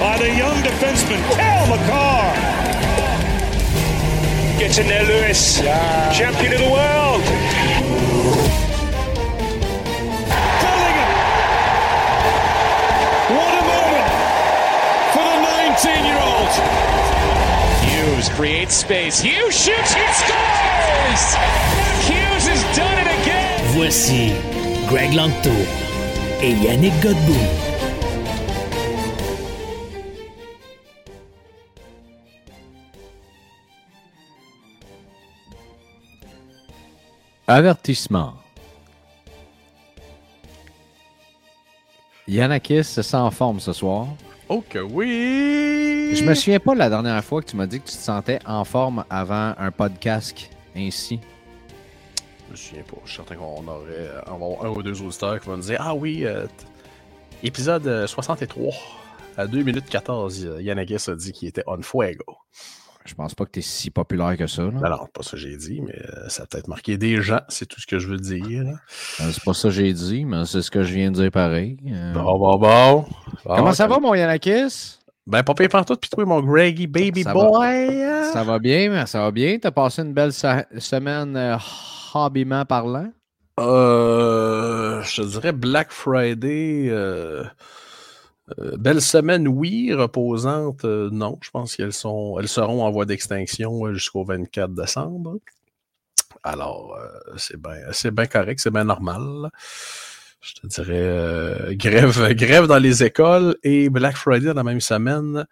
by the young defenseman, Cal McCarr. Gets in there, Lewis. Yeah. Champion of the world. Bellingham. What a moment for the 19-year-old. Hughes creates space. Hughes shoots. He scores. Hughes has done it again. Voici Greg Lanto et Yannick Godbout. Avertissement. Yannakis se sent en forme ce soir. Oh que oui! Je me souviens pas la dernière fois que tu m'as dit que tu te sentais en forme avant un podcast ainsi. Je me souviens pas. Je suis certain qu'on aurait on va avoir un ou deux auditeurs qui vont nous dire Ah oui, euh, épisode euh, 63, à 2 minutes 14, euh, Yannakis a dit qu'il était on fuego. Je pense pas que tu es si populaire que ça. là. Non, non, pas ça que j'ai dit, mais euh, ça a peut-être marqué des gens, c'est tout ce que je veux dire. Euh, C'est pas ça que j'ai dit, mais c'est ce que je viens de dire pareil. Euh, Bon, bon, bon. Comment ça va, mon Yannakis? Ben, pas pire partout, puis toi, mon Greggy Baby Ça Boy. Ça va bien, mais ça va bien. T'as passé une belle semaine euh, hobbyment parlant? Euh, je te dirais Black Friday. Euh, belle semaine, oui. Reposante, euh, non. Je pense qu'elles sont, elles seront en voie d'extinction euh, jusqu'au 24 décembre. Alors, euh, c'est bien correct, c'est bien normal. Je te dirais grève, grève dans les écoles et Black Friday dans la même semaine.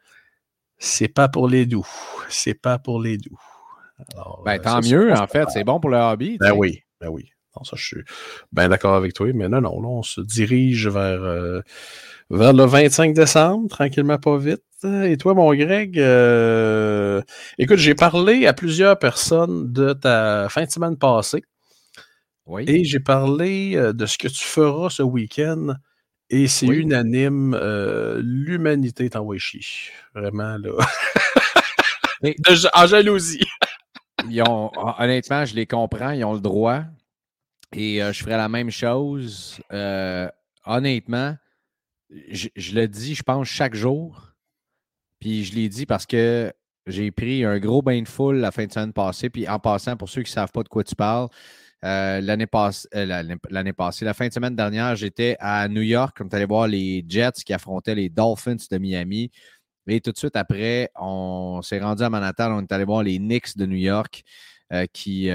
C'est pas pour les doux. C'est pas pour les doux. Alors, Ben, tant ça, mieux, en fait. C'est bon pour le hobby. ben oui, ben oui. Non, ça, je suis bien d'accord avec toi, mais non, non, là, on se dirige vers, euh, vers le 25 décembre, tranquillement, pas vite. Et toi, mon Greg, euh, écoute, j'ai parlé à plusieurs personnes de ta fin de semaine passée Oui. et j'ai parlé euh, de ce que tu feras ce week-end et c'est Oui. unanime, euh, l'humanité t'envoie chier. Vraiment, là. De en jalousie. Ils ont, honnêtement, je les comprends, ils ont le droit. Et euh, je ferais la même chose. Euh, honnêtement, je, le dis, je pense, chaque jour. Puis je l'ai dit parce que j'ai pris un gros bain de foule la fin de semaine passée. Puis en passant, pour ceux qui ne savent pas de quoi tu parles, euh, l'année passée, la fin de semaine dernière, j'étais à New York, comme tu allais voir les Jets qui affrontaient les Dolphins de Miami. Et tout de suite après, on s'est rendu à Manhattan, on est allé voir les Knicks de New York qui,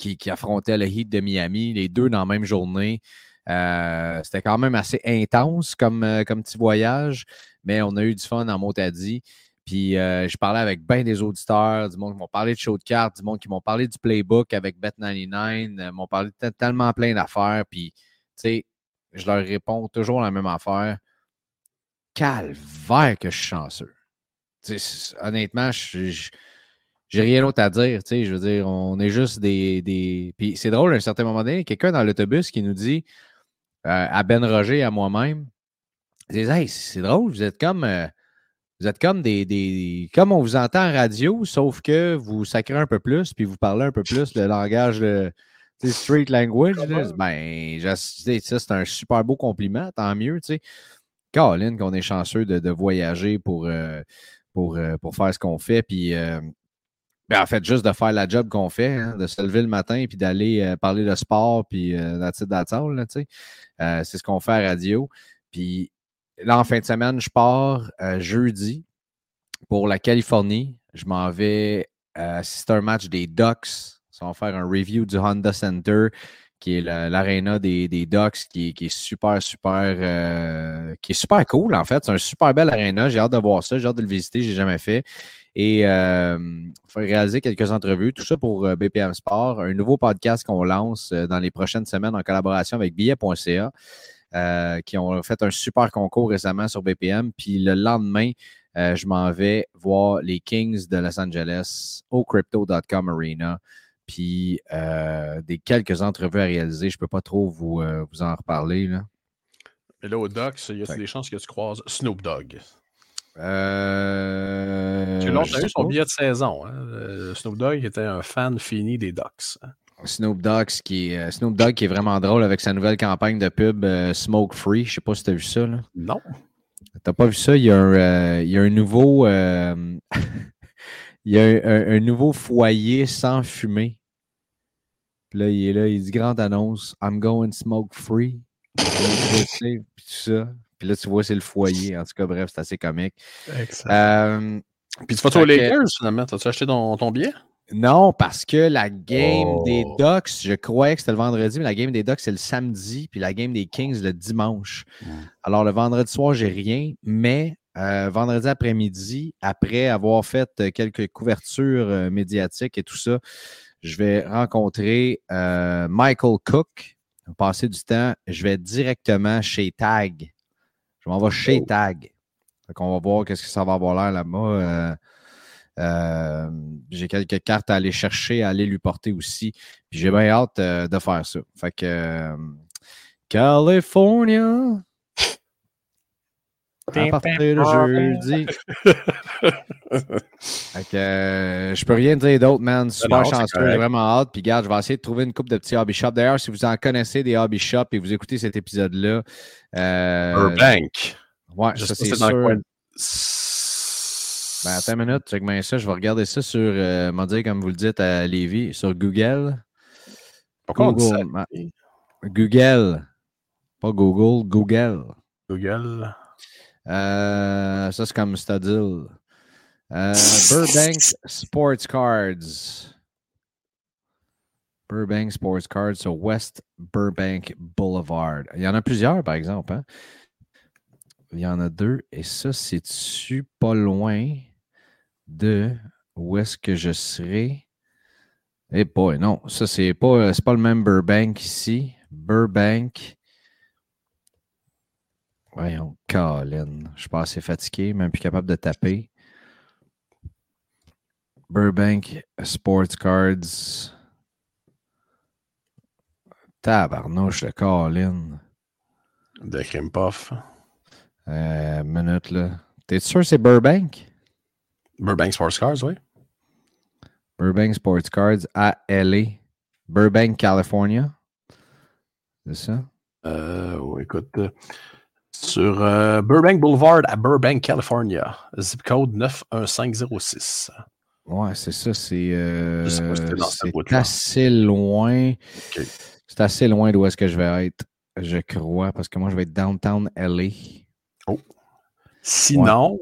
qui, affrontaient le Heat de Miami, les deux dans la même journée. Euh, C'était quand même assez intense comme, euh, comme petit voyage, mais on a eu du fun en Motadi. Puis euh, je parlais avec bien des auditeurs, du monde qui m'ont parlé de show de cartes, du monde qui m'ont parlé du playbook avec Bet99, euh, m'ont parlé de tellement plein d'affaires. Puis, tu sais, je leur réponds toujours la même affaire. Calvaire que je suis chanceux. Honnêtement, je, je- j'ai rien d'autre à dire. Tu sais, je veux dire, on est juste des. des... Puis c'est drôle, à un certain moment donné, quelqu'un dans l'autobus qui nous dit euh, à Ben Roger et à moi-même, Hey, c'est drôle, vous êtes comme. euh, vous êtes comme des, des. Comme on vous entend en radio, sauf que vous sacrez un peu plus, puis vous parlez un peu plus le langage sais, street language. là. Ben, je- tu sais, ça, c'est un super beau compliment, tant mieux, tu sais. Caroline, qu'on est chanceux de, de voyager pour, euh, pour, pour faire ce qu'on fait. Puis, ben, en fait, juste de faire la job qu'on fait, hein, de se lever le matin puis d'aller euh, parler de sport, puis euh, that's it, that's. Euh, c'est ce qu'on fait à radio. Puis là, en fin de semaine, je pars euh, jeudi pour la Californie. Je m'en vais assister à un match des Ducks. On va faire un review du Honda Center, qui est la- l'aréna des, des Ducks, qui, est- super, super, qui est super cool, en fait. C'est un super bel aréna. J'ai hâte de voir ça. J'ai hâte de le visiter. J'ai jamais fait. Et euh, faire réaliser quelques entrevues. Tout ça pour euh, BPM Sport. Un nouveau podcast qu'on lance euh, dans les prochaines semaines en collaboration avec billet.ca. euh, qui ont fait un super concours récemment sur BPM. Puis le lendemain, euh, je m'en vais voir les Kings de Los Angeles au crypto.com arena. Puis euh, des quelques entrevues à réaliser. Je ne peux pas trop vous, vous en reparler. Là. Et là, au Docs, y a-t-il Fait- des chances que tu croises Snoop Dogg? Euh, a sais eu son billet de saison. hein? Euh, Snoop Dogg était un fan fini des Ducks. hein. Snoop Dogg qui, est, euh, Snoop Dogg qui est vraiment drôle avec sa nouvelle campagne de pub euh, Smoke Free. Je sais pas si tu as vu ça. Là. Non. T'as pas vu ça? Il y a un, il y a un nouveau. il y a un, un- un nouveau foyer sans fumée. Puis là, il est là, il dit grande annonce I'm going smoke free. Tu puis tout ça. Puis là, tu vois, c'est le foyer. En tout cas, bref, c'est assez comique. Excellent. Euh, Puis tu vas aux Lakers, finalement. T'as-tu acheté ton, ton billet? non, parce que la game des Oh. Ducks, je croyais que c'était le vendredi, mais la game des Ducks, c'est le samedi, puis la game des Kings, le dimanche. Mm. Alors, le vendredi soir, j'ai rien, mais euh, vendredi après-midi, après avoir fait euh, quelques couvertures euh, médiatiques et tout ça, je vais rencontrer euh, Michael Cook. Passer du temps, je vais directement chez Tag. Je m'en vais chez. Tag. On va voir qu'est-ce que ça va avoir l'air là-bas. Euh, euh, j'ai quelques cartes à aller chercher, à aller lui porter aussi. Puis j'ai bien hâte euh, de faire ça. Fait que California. À partir de jeudi. fait que euh, je peux rien dire d'autre, man. Super chanceux, j'ai vraiment hâte. Puis garde, je vais essayer de trouver une coupe de petits hobby shops. D'ailleurs, si vous en connaissez des hobby shops et vous écoutez cet épisode-là, euh, Burbank. ouais, Je ça sais c'est sûr. Ben, attends une minute, check bien ça. Je vais regarder ça sur, euh, m'en dire comme vous le dites à Lévis, sur Google. Pourquoi on dit ça? Google. Google. Pas Google, Google. Google. Euh, ça, c'est comme Stadil. Euh, Burbank Sports Cards. Burbank Sports Cards sur West Burbank Boulevard. Il y en a plusieurs, par exemple. hein. Il y en a deux. Et ça, c'est-tu pas loin de où est-ce que je serai? Eh boy, non. Ça, c'est pas, c'est pas le même Burbank ici. Burbank. Voyons, Colin. Je suis pas assez fatigué, même plus capable de taper. Burbank Sports Cards. Tabarnouche de Colin. De Crime Puff. Euh, minute là. T'es sûr que c'est Burbank? Burbank Sports Cars, oui. Burbank Sports Cards à LA. Burbank, California. C'est ça? Euh, écoute. euh, sur euh, Burbank Boulevard à Burbank, California. Zip code 91506. Ouais, c'est ça. C'est euh, si assez loin. C'est assez loin d'où est-ce que je vais être, je crois, parce que moi, je vais être downtown LA. Sinon,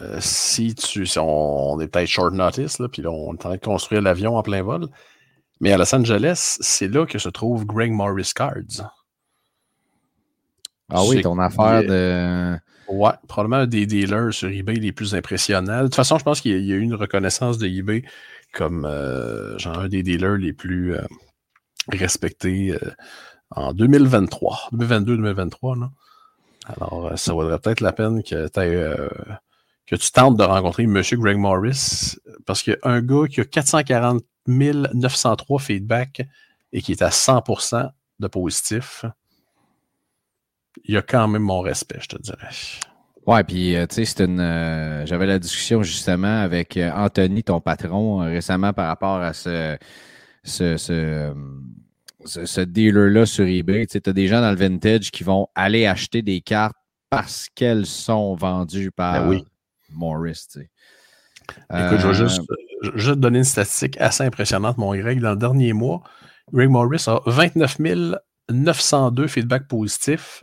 euh, si tu. si on, on est peut-être short notice, là, puis là, on est en train de construire l'avion en plein vol. Mais à Los Angeles, c'est là que se trouve Greg Morris Cards. Ah oui, ton affaire de. Ouais, probablement un des dealers sur eBay les plus impressionnants. De toute façon, je pense qu'il y a- y a eu une reconnaissance de eBay comme euh, genre un des dealers les plus euh, respectés euh, en 2023, 2022-2023. là. Alors, ça vaudrait peut-être la peine que, que tu tentes de rencontrer M. Greg Morris, parce qu'un gars qui a 440 903 feedback et qui est à 100% de positif, il a quand même mon respect, je te dirais. Ouais, puis euh, tu sais, c'est une. euh, J'avais la discussion justement avec euh, Anthony, ton patron, récemment par rapport à ce, ce, ce, ce- ce dealer-là sur eBay. Tu sais, as des gens dans le vintage qui vont aller acheter des cartes parce qu'elles sont vendues par Ben oui. Morris. tu sais. Écoute, je vais juste, je vais juste te donner une statistique assez impressionnante, mon Greg. Dans le dernier mois, Greg Morris a 29 902 feedbacks positifs,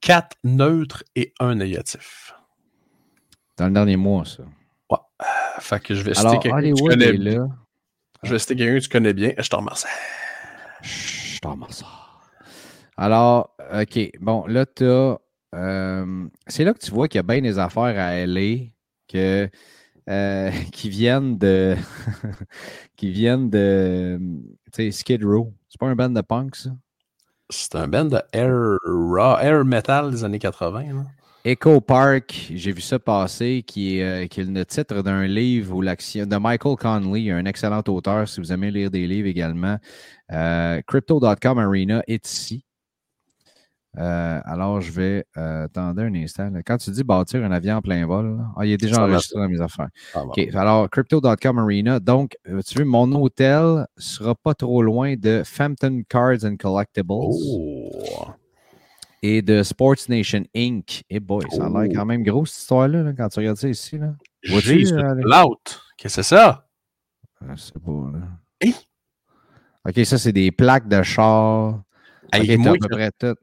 4 neutres et 1 négatif. Dans le dernier mois, ça. Fait que je vais citer quelqu'un que tu connais bien. Je vais citer quelqu'un que tu connais bien. Je te remercie. Je t'en remercie. Alors, OK. Bon, là, tu as. c'est là que tu vois qu'il y a bien des affaires à LA que, euh, qui viennent de. qui viennent de. Tu sais, Skid Row. C'est pas un band de punk, ça? C'est un band de air, metal des années 80. là. Echo Park, j'ai vu ça passer, qui est, euh, le titre d'un livre de Michael Conley, un excellent auteur, si vous aimez lire des livres également. Euh, Crypto.com Arena est ici. Euh, alors, je vais. Euh, attendez un instant. Quand tu dis bâtir un avion en plein vol, là, ah, il est déjà Ça va. enregistré dans mes affaires. Ah, bon. Alors, Crypto.com Arena. Donc, euh, tu veux, mon hôtel sera pas trop loin de Phantom Cards and Collectibles. Oh. et de Sports Nation Inc. Et boy, ça a l'air Oh. quand même gros cette histoire-là, là, quand tu regardes ça ici. Là. Euh. Qu'est-ce que c'est ça? Je sais pas. Là. Hey! OK, ça, c'est des plaques de char. Hey, moi, à peu près tout.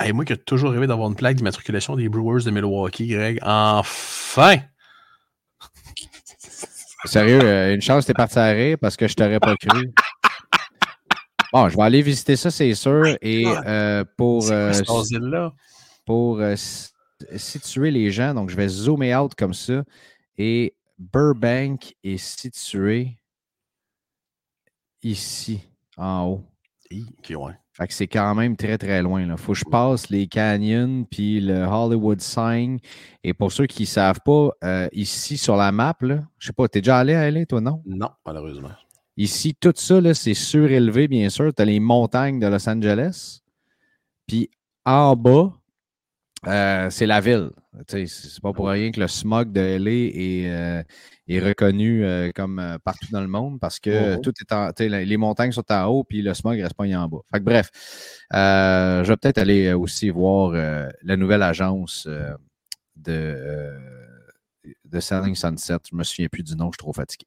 Hey, moi qui ai toujours rêvé d'avoir une plaque d'immatriculation des Brewers de Milwaukee, Greg. Enfin! Sérieux, euh, une chance, t'es parti à rire parce que je t'aurais pas cru. Bon, je vais aller visiter ça, c'est sûr. Et euh, pour, quoi euh, pour euh, s- situer les gens, donc je vais zoomer out comme ça. Et Burbank est situé ici, en haut. Hi, Ok, ouais. Fait que c'est quand même très, très loin. Il faut que je passe les canyons puis le Hollywood Sign. Et pour ceux qui ne savent pas, euh, ici sur la map, je sais pas, t'es déjà allé à LA, toi, non? Non, malheureusement. Ici, tout ça, c'est surélevé, bien sûr. Tu as les montagnes de Los Angeles. Puis en bas, euh, c'est la ville. C'est pas pour rien que le smog de LA est, euh, est reconnu euh, comme euh, partout dans le monde parce que Mhm. tout est en, les montagnes sont en haut puis le smog reste pas en bas. Fait que bref, euh, je vais peut-être aller aussi voir la nouvelle agence de, de Selling Sunset. Je me souviens plus du nom, je suis trop fatigué.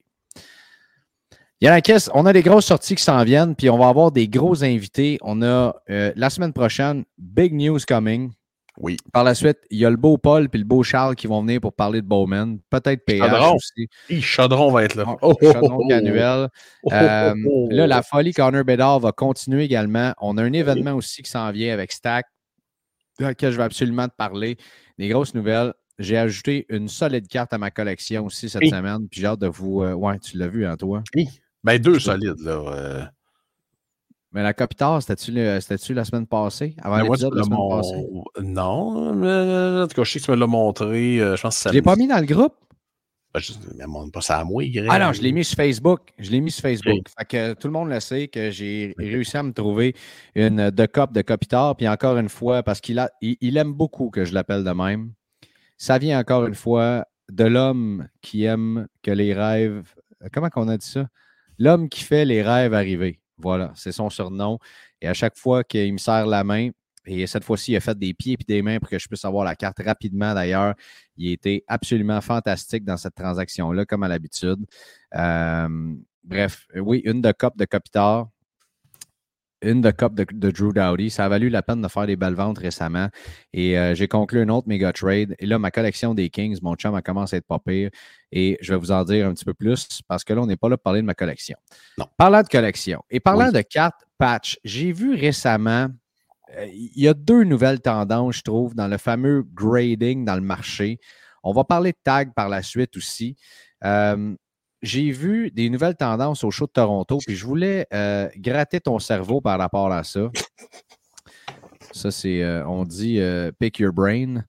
Yanakis, on a des grosses sorties qui s'en viennent, puis on va avoir des gros invités. On a euh, la semaine prochaine, big news coming. Oui. Par la suite, il y a le beau Paul puis le beau Charles qui vont venir pour parler de Bowman. Peut-être PH Chaudron. aussi. Hi, Chaudron va être là. Oh, Chaudron Canuel. Oh, oh, Euh, oh, oh. là, la folie Connor Bedard va continuer également. On a un événement aussi qui s'en vient avec Stack, de laquelle je vais absolument te parler. Des grosses nouvelles. J'ai ajouté une solide carte à ma collection aussi cette Oui. semaine. Puis j'ai hâte de vous. euh, ouais, tu l'as vu, hein, toi? Hi. Ben, deux solides, là. euh. Mais la Copitar, c'était-tu la semaine passée? Avant Ben, moi, tu la semaine passée? Non, mais en tout cas, je sais que tu me l'as montré. euh, je pense que ça Je l'ai pas mis dans le groupe? Ben, je- mais montre pas ça à moi, Greg. Ah non, je l'ai mis sur Facebook. Je l'ai mis sur Facebook. Ok. Fait que tout le monde le sait que j'ai réussi à me trouver une euh, de cop de Copitar. Puis encore une fois, parce qu'il a, il, il aime beaucoup que je l'appelle de même. Ça vient encore une fois de l'homme qui aime que les rêves. euh, Comment qu'on a dit ça? L'homme qui fait les rêves arriver. Voilà, c'est son surnom. Et à chaque fois qu'il me serre la main, et cette fois-ci, il a fait des pieds et des mains pour que je puisse avoir la carte rapidement d'ailleurs. Il était absolument fantastique dans cette transaction-là, comme à l'habitude. Euh, bref, oui, une de cop de Copitar, une de cop de, de Drew Dowdy. Ça a valu la peine de faire des belles ventes récemment. Et euh, j'ai conclu un autre méga trade. Et là, ma collection des Kings, mon chum, a commencé à être pas pire. Et je vais vous en dire un petit peu plus parce que là, on n'est pas là pour parler de ma collection. Non. Parlant de collection et parlant Oui. de cartes patch, j'ai vu récemment, euh, il y a deux nouvelles tendances, je trouve, dans le fameux grading dans le marché. On va parler de tag par la suite aussi. Euh, j'ai vu des nouvelles tendances au show de Toronto, puis je voulais euh, gratter ton cerveau par rapport à ça. Ça, c'est, euh, on dit euh, pick your brain.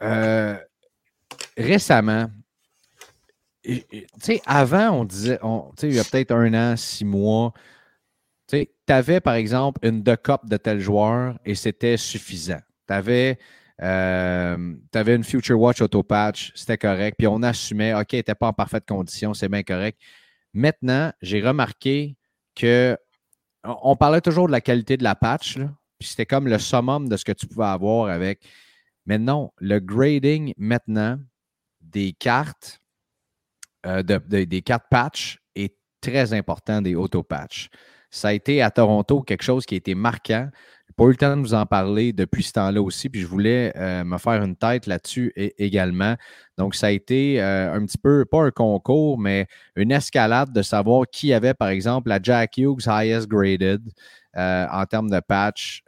Euh, récemment, tu sais, avant, on disait, on- tu sais, il y a peut-être un an, six mois, tu avais, par exemple, une de cop de tel joueur et c'était suffisant. Tu avais, une Future Watch Auto Patch, c'était correct, puis on assumait, OK, elle n'était pas en parfaite condition, c'est bien correct. Maintenant, j'ai remarqué que on, parlait toujours de la qualité de la patch, puis c'était comme le summum de ce que tu pouvais avoir avec. Mais non, le grading maintenant des cartes, euh, de- de- des cartes patch est très important des auto-patch. Ça a été à Toronto quelque chose qui a été marquant. Pas eu le temps de vous en parler depuis ce temps-là aussi, puis je voulais euh, me faire une tête là-dessus également. Donc, ça a été euh, un petit peu, pas un concours, mais une escalade de savoir qui avait, par exemple, la Jack Hughes Highest Graded euh, en termes de patch.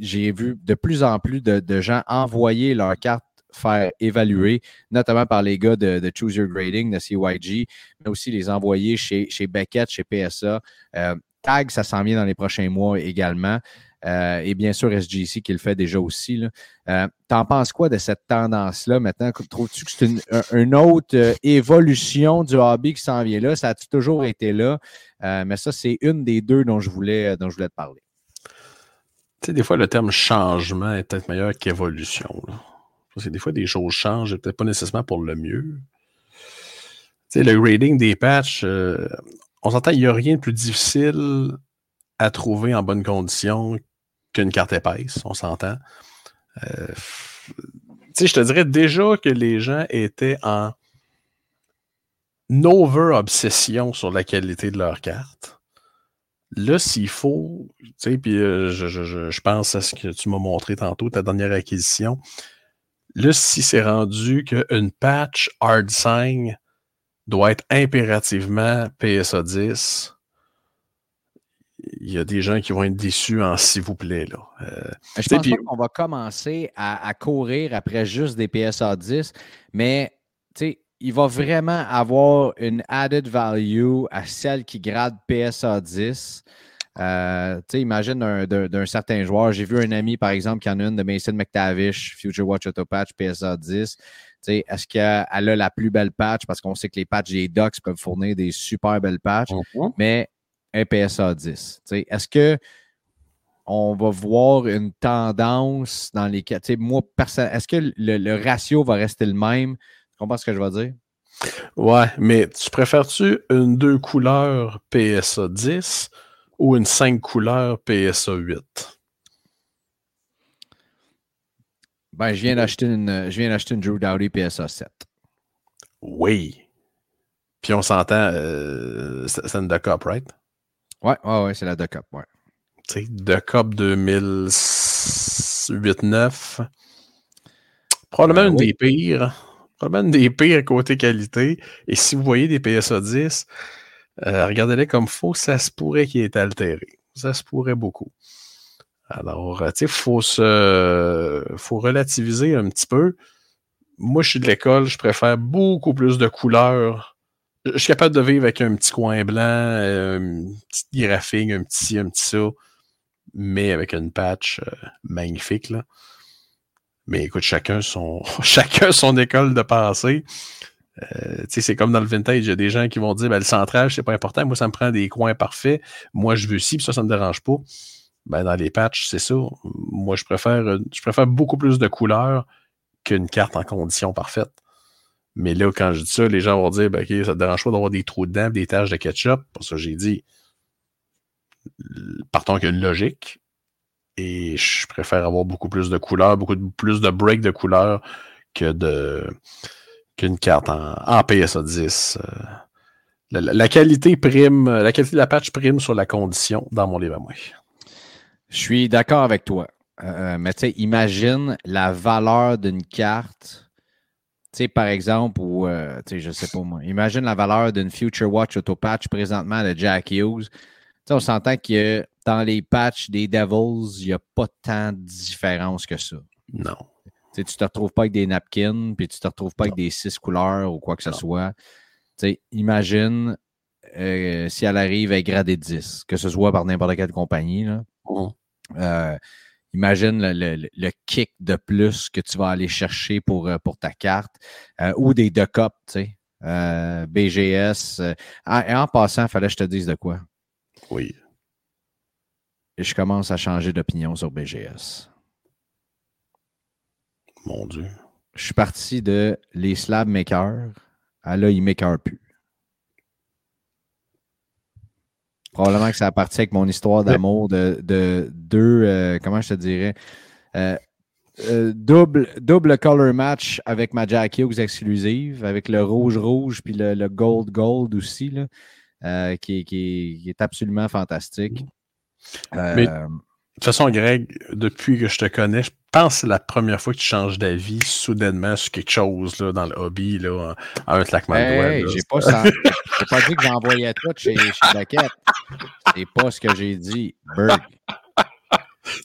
J'ai vu de plus en plus de, gens envoyer leurs cartes faire évaluer, notamment par les gars de, de Choose Your Grading, de CYG, mais aussi les envoyer chez, chez Beckett, chez PSA. Tag, ça s'en vient dans les prochains mois également. Euh, et bien sûr, SGC qui le fait déjà aussi. Euh, T'en penses quoi de cette tendance-là maintenant? Trouves-tu que c'est une, un- une autre euh, évolution du hobby qui s'en vient là? Ça a toujours été là? Mais ça, c'est une des deux dont je voulais, dont je voulais te parler. Tu sais, des fois, le terme changement est peut-être meilleur qu'évolution. Parce que des fois, des choses changent, peut-être pas nécessairement pour le mieux. Tu sais, le grading des patchs, on s'entend, il n'y a rien de plus difficile à trouver en bonne condition qu'une carte épaisse, on s'entend. Euh, je te dirais déjà que les gens étaient en over-obsession sur la qualité de leur carte. Là, s'il faut, tu sais, puis euh, je, je, pense à ce que tu m'as montré tantôt, ta dernière acquisition. Là, si c'est rendu qu'une patch hard sign doit être impérativement PSA 10, il y a des gens qui vont être déçus en s'il vous plaît. Là. Euh, je pense qu'on va commencer à, à, courir après juste des PSA 10, mais il va vraiment avoir une added value à celle qui grade PSA 10. Euh, imagine d'un certain joueur. J'ai vu un ami, par exemple, qui en a une de Mason McTavish, Future Watch Auto Patch, PSA 10. Est-ce qu'elle a la plus belle patch? Parce qu'on sait que les patchs des Ducks peuvent fournir des super belles patchs, mm-hmm. mais un PSA 10. Est-ce que on va voir une tendance dans les cas? Moi, est-ce que le, ratio va rester le même? Tu comprends ce que je veux dire? Ouais, mais tu préfères-tu une deux couleurs PSA 10 ou une cinq couleurs PSA 8? Ben, je viens d'acheter une, je viens d'acheter une Drew Dowdy PSA 7. Oui. Puis on s'entend, euh, c'est une duck up, right? Ouais, ouais, ouais, c'est la duck up, ouais. Tu sais, duck up 2008-9. Probablement une des pires. Probablement une des pires côté qualité. Et si vous voyez des PSA 10, euh, regardez-les comme faux, ça se pourrait qu'il ait été altéré. Ça se pourrait beaucoup. Alors, euh, tu sais, il faut, faut relativiser un petit peu. Moi, je suis de l'école, je préfère beaucoup plus de couleurs. Je suis capable de vivre avec un petit coin blanc, euh, un petit graphique, un petit un petit ça, mais avec une patch euh, magnifique. Là. Mais écoute, chacun son, chacun son école de pensée. Euh, c'est comme dans le vintage, il y a des gens qui vont dire ben, le centrage, c'est pas important. Moi, ça me prend des coins parfaits. Moi, je veux ci, puis ça, ça me dérange pas ben, dans les patchs, c'est ça. Moi, je préfère, je préfère beaucoup plus de couleurs qu'une carte en condition parfaite. Mais là, quand je dis ça, les gens vont dire ben, OK, ça te dérange pas d'avoir des trous dedans, des taches de ketchup? Pour ça, j'ai dit partons qu'une logique. Et je préfère avoir beaucoup plus de couleurs, beaucoup plus de break de couleurs que de qu'une carte en, en PSA 10. Euh, la, la, qualité prime, la qualité de la patch prime sur la condition dans mon livre à moi. Je suis d'accord avec toi. Euh, mais tu sais, imagine la valeur d'une carte. Tu sais, par exemple, ou, euh, tu sais, je sais pas moi, imagine la valeur d'une Future Watch Auto Patch présentement de Jack Hughes. Tu sais, on s'entend que dans les patchs des Devils, il n'y a pas tant de différence que ça. Non. Tu tu te retrouves pas avec des napkins, puis tu te retrouves pas avec des six couleurs ou quoi que ce soit. Tu sais, imagine euh, si elle arrive à grader 10, que ce soit par n'importe quelle compagnie. Là. Mmh. Euh, imagine le, kick de plus que tu vas aller chercher pour, euh, pour ta carte euh, ou des deux tu sais. BGS. et en passant, il fallait que je te dise de quoi. Oui. Et je commence à changer d'opinion sur BGS. Mon Dieu. Je suis parti de les slab makers à là, ils makers plus. Probablement que ça a parti avec mon histoire d'amour de, deux, euh, comment je te dirais, euh, euh, double, double color match avec ma Jack Hughes exclusive, avec le rouge-rouge puis le, gold-gold aussi, là, qui, qui, est absolument fantastique. Mais, de toute façon, Greg, depuis que je te connais, je pense que c'est la première fois que tu changes d'avis soudainement sur quelque chose là, dans le hobby, là, à un claquement de doigts. J'ai pas, pas dit que j'envoyais tout chez, chez. C'est pas ce que j'ai dit, Berg.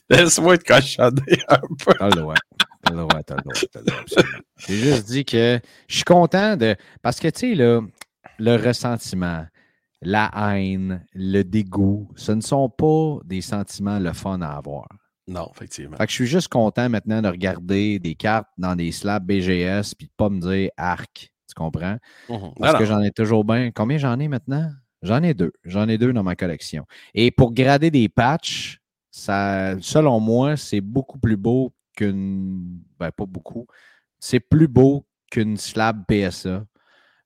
Laisse-moi te cochonner un peu. T'as le droit. T'as le droit, t'as le droit, J'ai juste dit que je suis content de. Parce que, tu sais, le ressentiment, la haine, le dégoût, ce ne sont pas des sentiments le fun à avoir. Non, effectivement. Fait que je suis juste content maintenant de regarder des cartes dans des slabs BGS puis de pas me dire arc. Tu comprends? Mhm. Parce que j'en ai toujours bien. Combien j'en ai maintenant? J'en ai deux. J'en ai deux dans ma collection. Et pour grader des patchs, ça, selon moi, c'est beaucoup plus beau qu'une. Ben, pas beaucoup. C'est plus beau qu'une slab PSA.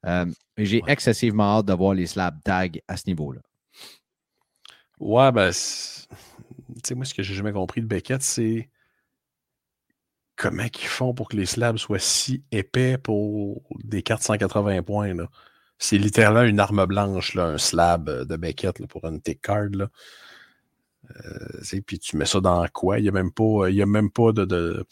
Euh, j'ai excessivement hâte de voir les slab tags à ce niveau-là. Ouais, ben, sais, moi, ce que j'ai jamais compris de Beckett, c'est comment ils font pour que les slabs soient si épais pour des 480 points. C'est littéralement une arme blanche, là, un slab de Beckett pour une tick card. Là. Euh, puis tu mets ça dans quoi? Il n'y a même pas, il y a même pas de, de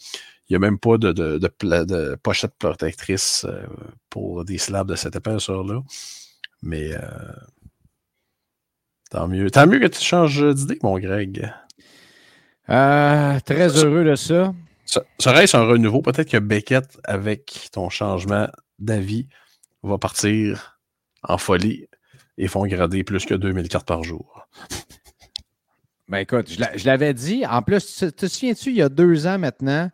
il n'y a même pas de, de, de, pochette protectrice euh, pour des slabs de cette épaisseur-là. Mais euh, tant mieux. Tant mieux que tu changes d'idée, mon Greg. très heureux de ça. Ça, reste un renouveau. Peut-être que Beckett, avec ton changement d'avis, va partir en folie et font grader plus que 2000 cartes par jour. Ben écoute, je l'avais dit. En plus, te, te souviens-tu, il y a deux ans maintenant,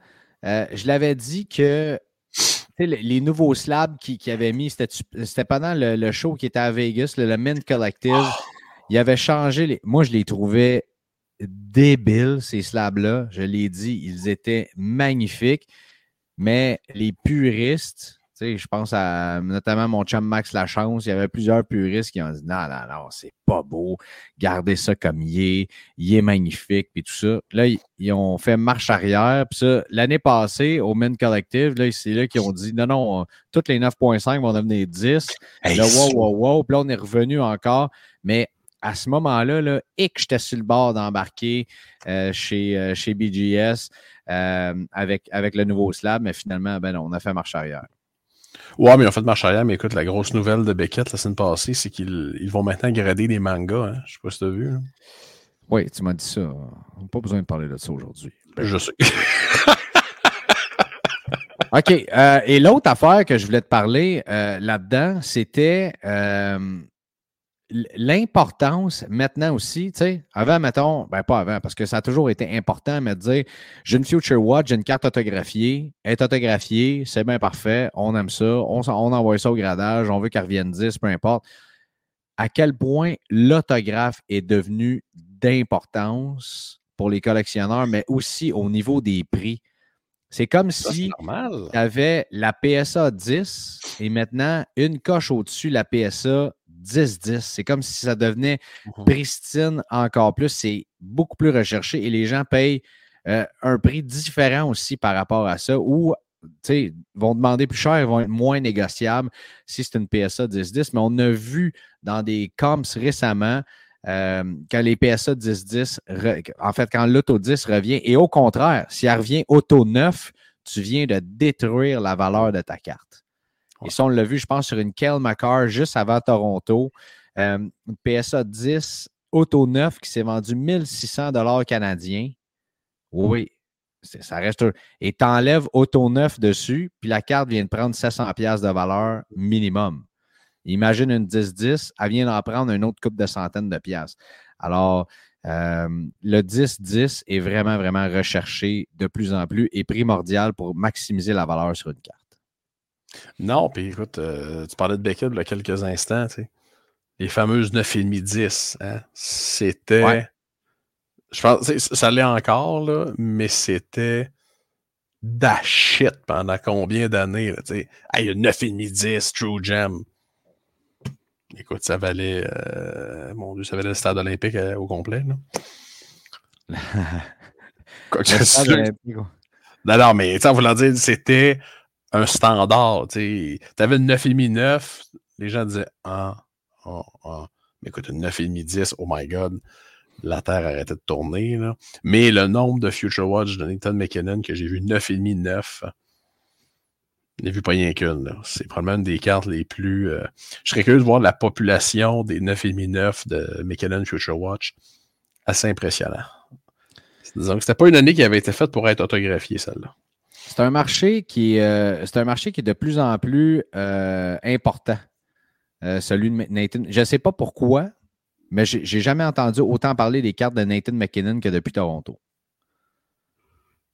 euh, je l'avais dit que les, nouveaux slabs qu'ils qui avaient mis, c'était pendant le, show qui était à Vegas, le, le Mint Collective. Oh! Il avait changé. Les, moi, je les trouvais débiles, ces slabs-là. Je l'ai dit, ils étaient magnifiques. Mais les puristes, je pense à notamment mon chum Max Lachance. Il y avait plusieurs puristes qui ont dit Non, non, non, c'est pas beau. Gardez ça comme il est. Il est magnifique. Puis tout ça. Là, ils, ont fait marche arrière. Puis ça, l'année passée, au Men Collective, là, c'est là qu'ils ont dit Non, non, toutes les 9.5 vont devenir 10. là, wow, wow, wow. Puis là, on est revenu encore. Mais à ce moment-là, là, et que j'étais sur le bord d'embarquer euh, chez, euh, chez BGS euh, avec, avec le nouveau slab, mais finalement, ben on a fait marche arrière. Ouais, mais ils ont fait marche arrière, mais écoute, la grosse nouvelle de Beckett la semaine passée, c'est qu'ils vont maintenant grader des mangas. Hein. Je sais pas si tu as vu. Oui, tu m'as dit ça. On n'a pas besoin de parler de ça aujourd'hui. Je sais. OK. Euh, et l'autre affaire que je voulais te parler euh, là-dedans, c'était euh, l'importance maintenant aussi, tu sais, avant, mettons, ben pas avant, parce que ça a toujours été important, mais de dire, j'ai une Future Watch, j'ai une carte autographiée, elle est autographiée, c'est bien parfait, on aime ça, on, on envoie ça au gradage, on veut qu'elle revienne 10, peu importe. À quel point l'autographe est devenu d'importance pour les collectionneurs, mais aussi au niveau des prix? C'est comme si tu avais la PSA 10 et maintenant une coche au-dessus la PSA 10-10. C'est comme si ça devenait mmh pristine encore plus. C'est beaucoup plus recherché et les gens payent euh, un prix différent aussi par rapport à ça ou vont demander plus cher, ils vont être moins négociables si c'est une PSA 10-10. Mais on a vu dans des comps récemment euh, quand les PSA 10-10, en fait, quand l'auto 10 revient, et au contraire, si elle revient auto 9, tu viens de détruire la valeur de ta carte. Et ça, on l'a vu, je pense, sur une Kel McCarr juste avant Toronto. Euh, une PSA 10 Auto 9 qui s'est vendu 1600 dollars canadiens. Oui, ça reste. Et tu enlèves Auto 9 dessus, puis la carte vient de prendre 700 pièces de valeur minimum. Imagine une 10-10, elle vient d'en prendre une autre coupe de centaines de pièces. Alors, euh, le 10-10 est vraiment, vraiment recherché de plus en plus et primordial pour maximiser la valeur sur une carte. Non, puis écoute, euh, tu parlais de Beckett il y a quelques instants, tu sais. Les fameuses 9,5-10, hein? C'était. Je pense ça l'est encore, là, mais c'était d'achit pendant combien d'années, tu sais. Hey, 9,5-10, True Gem. Écoute, ça valait. Euh, mon Dieu, ça valait le stade olympique euh, au complet, là. Quoi que ce soit. Non, non, mais en voulant dire, c'était un standard. Tu avais une 9,5-9, les gens disaient Ah, ah, ah. Mais écoute, une 9,5-10, oh my god, la Terre arrêtait de tourner. Là. Mais le nombre de Future Watch de Nathan McKinnon que j'ai vu 9,5-9, je n'ai vu pas rien qu'une. C'est probablement une des cartes les plus. Euh, je serais curieux de voir la population des 9,5-9 de McKinnon Future Watch. Assez impressionnant. Disons que c'était pas une année qui avait été faite pour être autographiée, celle-là. C'est un marché qui euh, c'est un marché qui est de plus en plus euh, important. Euh, celui de Nathan. Je ne sais pas pourquoi, mais j'ai jamais entendu autant parler des cartes de Nathan McKinnon que depuis Toronto.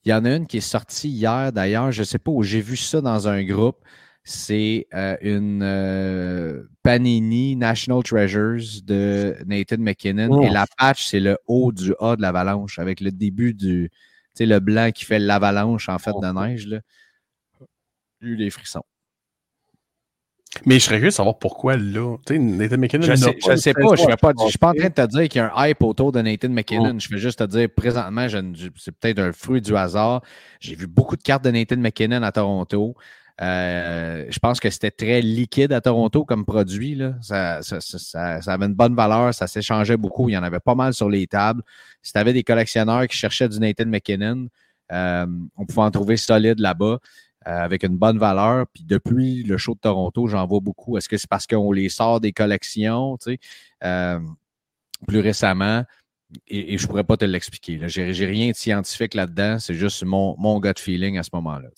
Il y en a une qui est sortie hier d'ailleurs. Je ne sais pas où j'ai vu ça dans un groupe. C'est une Panini National Treasures de Nathan McKinnon. Et la patch, c'est le haut du A de l'avalanche avec le début du, sais, le blanc qui fait l'avalanche en fait de neige, là. J'ai eu des frissons. Mais je serais curieux de savoir pourquoi là. Tu sais, Nathan McKinnon. Je sais, je sais pas, je ne suis pas en train de te dire qu'il y a un hype autour de Nathan McKinnon. Oh. Je vais juste te dire, présentement, c'est peut-être un fruit du hasard. J'ai vu beaucoup de cartes de Nathan McKinnon à Toronto. Euh, je pense que c'était très liquide à Toronto comme produit. Là. Ça, avait une bonne valeur, ça s'échangeait beaucoup. Il y en avait pas mal sur les tables. Si tu avais des collectionneurs qui cherchaient du Nathan McKinnon, euh, on pouvait en trouver solide là-bas. euh, avec une bonne valeur. Puis depuis le show de Toronto, j'en vois beaucoup. Est-ce que c'est parce qu'on les sort des collections, tu sais, plus récemment? Et, je ne pourrais pas te l'expliquer. J'ai rien de scientifique là-dedans. C'est juste mon, gut feeling à ce moment-là.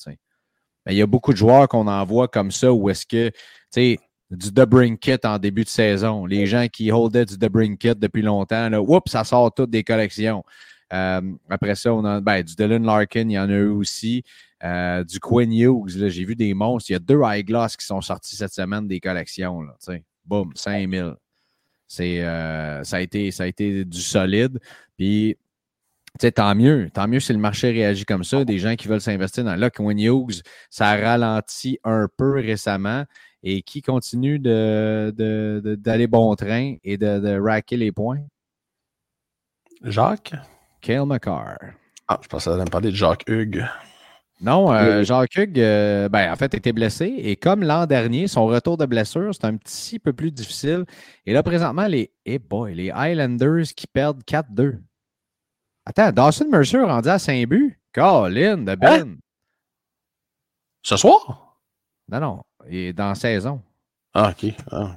Mais il y a beaucoup de joueurs qu'on envoie comme ça où est-ce que, tu sais, du Kit en début de saison. Les gens qui holdaient du Kit depuis longtemps, là, oups, ça sort toutes des collections. Euh, après ça, on a ben, du Dylan Larkin, il y en a eu aussi. Euh, du Quinn Hughes, là, j'ai vu des monstres. Il y a deux eyeglass qui sont sortis cette semaine des collections. Là, tu sais. Boum, 5000. C'est, euh, ça, a été, ça a été du solide. Puis, sais, tant mieux. Tant mieux si le marché réagit comme ça. Des gens qui veulent s'investir dans là. Quinn Hughes, ça a ralenti un peu récemment et qui continue de, de- de- d'aller bon train et de, de racker les points? Jacques? Kale McCarr. Ah, je pensais que me parler de Jacques Hugues. Non, euh, Jacques Hugues, euh, ben, en fait, était blessé. Et comme l'an dernier, son retour de blessure, c'est un petit peu plus difficile. Et là, présentement, les, eh boy, les Highlanders qui perdent 4-2. Attends, Dawson Mercer rendu à 5 buts. Colin de Ben. Ce soir? Non, non, il est dans la saison. Ah, OK. Ah.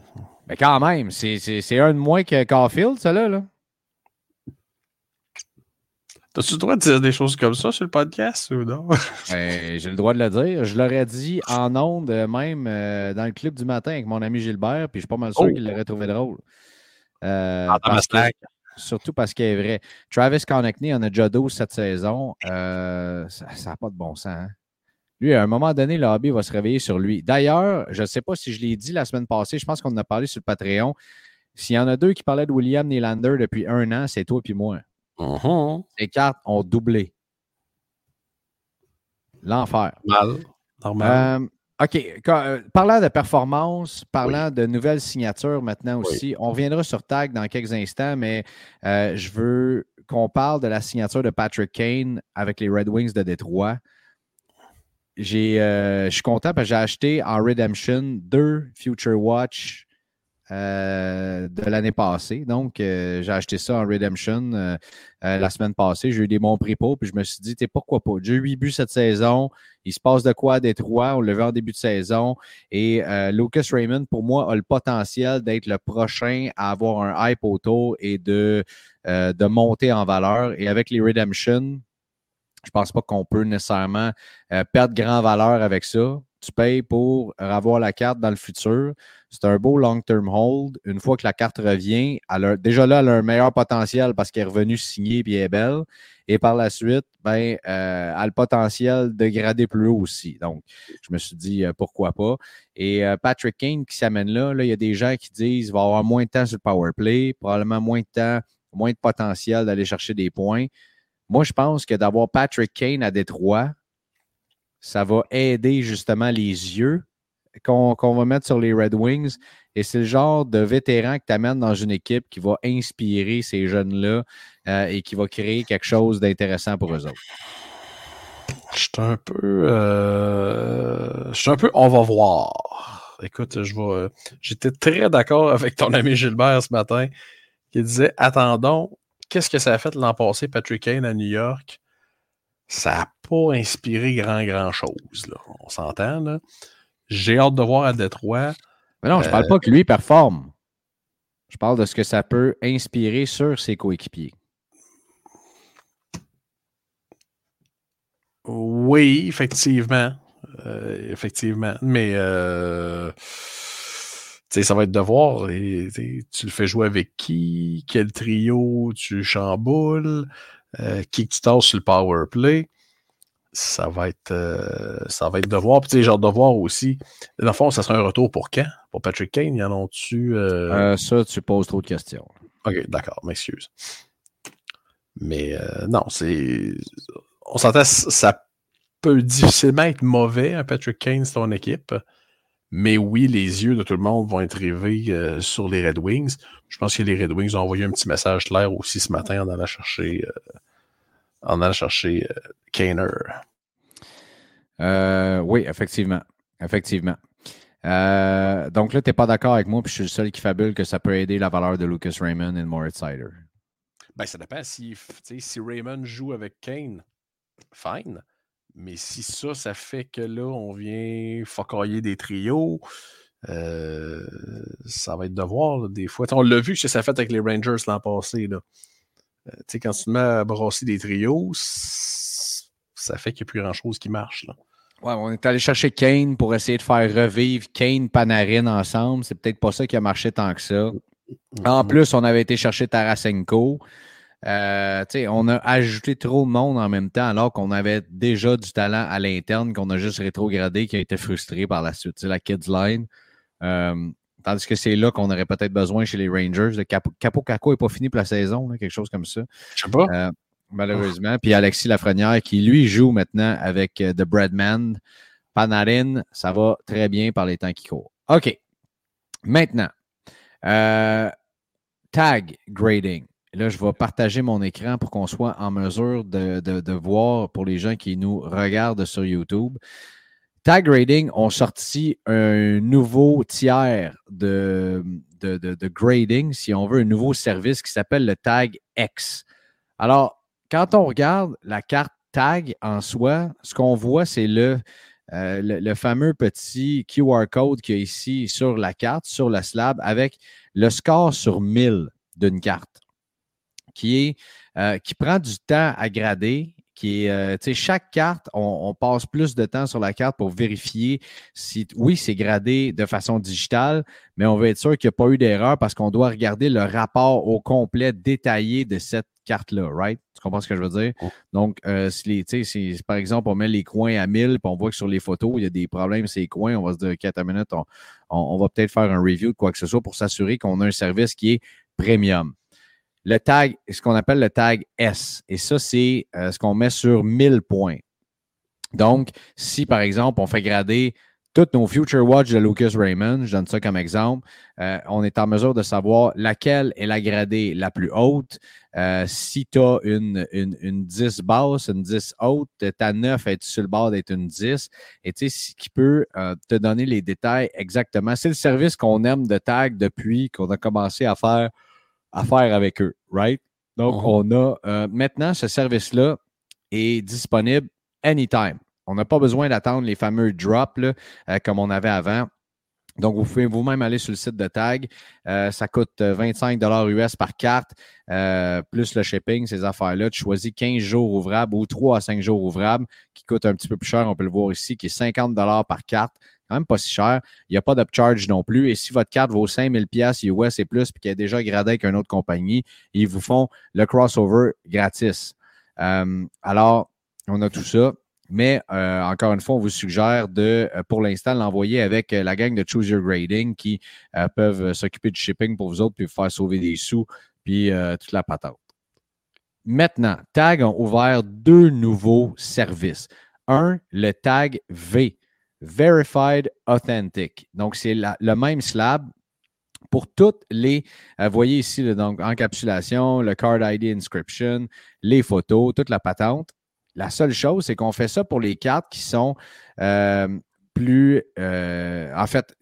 Mais quand même, c'est, un de moins que Caulfield, ça là. T'as-tu le droit de dire des choses comme ça sur le podcast ou non? Ben, j'ai le droit de le dire. Je l'aurais dit en ondes, euh, même euh, dans le club du matin avec mon ami Gilbert, puis je suis pas mal sûr Oh. qu'il l'aurait trouvé drôle. Euh, parce que-. Surtout parce qu'il est vrai. Travis Connectney en a déjà 12 cette saison. Euh, ça n'a pas de bon sens. hein. Lui, à un moment donné, le hobby va se réveiller sur lui. D'ailleurs, je ne sais pas si je l'ai dit la semaine passée, je pense qu'on en a parlé sur le Patreon. S'il y en a deux qui parlaient de William Nylander depuis un an, c'est toi et moi. Les cartes ont doublé. L'enfer. Normal. Normal. Euh, OK. Quand- euh, parlant de performance, parlant de nouvelles signatures maintenant aussi, on reviendra sur Tag dans quelques instants, mais euh, je veux qu'on parle de la signature de Patrick Kane avec les Red Wings de Détroit. J'ai, euh, je suis content parce que j'ai acheté en Redemption deux Future Watch euh, de l'année passée. Donc, euh, j'ai acheté ça en Redemption euh, la semaine passée. J'ai eu des bons prix pour, puis je me suis dit, pourquoi pas? J'ai eu 8 buts cette saison. Il se passe de quoi à Détroit? On le en début de saison. Et Lucas Raymond, pour moi, a le potentiel d'être le prochain à avoir un hype autour et de, de monter en valeur. Et avec les Redemption, je pense pas qu'on peut nécessairement perdre grand valeur avec ça. Tu payes pour avoir la carte dans le futur. C'est un beau long-term hold. Une fois que la carte revient, elle déjà là, elle a un meilleur potentiel parce qu'elle est revenue signée et elle est belle. Et par la suite, ben, euh, elle a le potentiel de grader plus haut aussi. Donc, je me suis dit euh, pourquoi pas. Et euh, Patrick Kane qui s'amène là, là, il y a des gens qui disent qu'il va avoir moins de temps sur le power play, probablement moins de temps, moins de potentiel d'aller chercher des points. Moi, je pense que d'avoir Patrick Kane à Détroit, ça va aider justement les yeux qu'on va mettre sur les Red Wings. Et c'est le genre de vétéran que tu amènes dans une équipe qui va inspirer ces jeunes-là euh, et qui va créer quelque chose d'intéressant pour eux autres. Je suis un peu. euh, Je suis un peu. On va voir. Écoute, je vais. J'étais très d'accord avec ton ami Gilbert ce matin qui disait Attendons, qu'est-ce que ça a fait l'an passé, Patrick Kane à New York Ça n'a pas inspiré grand, grand chose. On s'entend, là. J'ai hâte de voir à Détroit. Mais non, je ne parle pas que lui performe. Je parle de ce que ça peut inspirer sur ses coéquipiers. Oui, effectivement. Euh, effectivement. Mais euh, tu sais, ça va être de voir. et, tu le fais jouer avec qui, quel trio tu chamboules, euh, qui tu tasses sur le power play? Ça va être euh, ça va être de voir. Puis tu sais, genre de voir aussi. Dans le fond, ça sera un retour pour quand? Pour Patrick Kane, y en ont-tu? euh, Euh, ça, tu poses trop de questions. Ok, d'accord, m'excuse. Mais euh, non, c'est. On s'entend, ça peut difficilement être mauvais, un Patrick Kane, c'est ton équipe. Mais oui, les yeux de tout le monde vont être rivés sur les Red Wings. Je pense que les Red Wings ont envoyé un petit message clair aussi ce matin en allant chercher, en allant chercher euh, Kaner. oui, effectivement. Effectivement. donc là, tu n'es pas d'accord avec moi, puis je suis le seul qui fabule que ça peut aider la valeur de Lucas Raymond et de Moritz Sider. Ben, ça dépend. Si, si Raymond joue avec Kane, fine. Mais si ça, ça fait que là, on vient focailler des trios, euh, ça va être de voir des fois. on l'a vu que ça fait avec les Rangers l'an passé. Là. Euh, quand tu te mets à brasser des trios, ça fait qu'il n'y a plus grand-chose qui marche. Là. Ouais, on est allé chercher Kane pour essayer de faire revivre Kane Panarin ensemble. C'est peut-être pas ça qui a marché tant que ça. En plus, on avait été chercher Tarasenko. Euh, on a ajouté trop de monde en même temps alors qu'on avait déjà du talent à l'interne qu'on a juste rétrogradé qui a été frustré par la suite. la Kids Line. Euh, tandis que c'est là qu'on aurait peut-être besoin chez les Rangers. Le Capo, Capo Caco n'est pas fini pour la saison, quelque chose comme ça. Je sais pas. Euh, malheureusement. Puis Alexis Lafrenière qui lui joue maintenant avec The Breadman. Panarin, ça va très bien par les temps qui courent. OK. Maintenant, tag grading. Là, je vais partager mon écran pour qu'on soit en mesure de, voir pour les gens qui nous regardent sur YouTube. Tag Grading ont sorti un nouveau tiers de, grading, si on veut, un nouveau service qui s'appelle le Tag X. Alors, quand on regarde la carte Tag en soi, ce qu'on voit, c'est le, euh, fameux petit QR code qu'il y a ici sur la carte, sur le slab, avec le score sur 1000 d'une carte euh, qui prend du temps à grader, qui est, euh, sais, chaque carte, on, passe plus de temps sur la carte pour vérifier si, oui, c'est gradé de façon digitale, mais on veut être sûr qu'il n'y a pas eu d'erreur parce qu'on doit regarder le rapport au complet détaillé de cette carte-là, right? Tu comprends ce que je veux dire? Donc, euh, si, les, si, par exemple, on met les coins à 1000 puis on voit que sur les photos, il y a des problèmes ces coins, on va se dire, OK, à minute, on, on va peut-être faire un review de quoi que ce soit pour s'assurer qu'on a un service qui est premium le tag, ce qu'on appelle le tag S. Et ça, c'est euh, ce qu'on met sur 1000 points. Donc, si par exemple, on fait grader toutes nos Future Watch de Lucas Raymond, je donne ça comme exemple, euh, on est en mesure de savoir laquelle est la gradée la plus haute. Euh, si tu as une, une, 10 basse, une 10 haute, ta 9 est sur le bord d'être une 10. Et tu sais, ce qui peut te donner les détails exactement. C'est le service qu'on aime de tag depuis qu'on a commencé à faire à faire avec eux, right? Donc, uh-huh. on a euh, maintenant ce service-là est disponible anytime. On n'a pas besoin d'attendre les fameux drops là, euh, comme on avait avant. Donc, vous pouvez vous-même aller sur le site de Tag. Euh, ça coûte 25 US par carte, plus le shipping, ces affaires-là. Tu choisis 15 jours ouvrables ou 3 à 5 jours ouvrables, qui coûtent un petit peu plus cher, on peut le voir ici, qui est 50 par carte quand même pas si cher. Il n'y a pas d'upcharge non plus. Et si votre carte vaut 5000 pièces US et plus, puis qu'elle est déjà gradée avec une autre compagnie, ils vous font le crossover gratis. Euh, alors, on a tout ça. Mais euh, encore une fois, on vous suggère de, euh, pour l'instant, l'envoyer avec la gang de Choose Your Grading qui peuvent s'occuper du shipping pour vous autres, puis vous faire sauver des sous, puis toute la patente. Maintenant, Tag ont ouvert deux nouveaux services. Un, le Tag V. Verified Authentic. Donc, c'est le même slab pour toutes les, euh, voyez ici, donc encapsulation, le card ID inscription, les photos, toute la patente. La seule chose, c'est qu'on fait ça pour les cartes qui sont euh, plus, euh, en fait,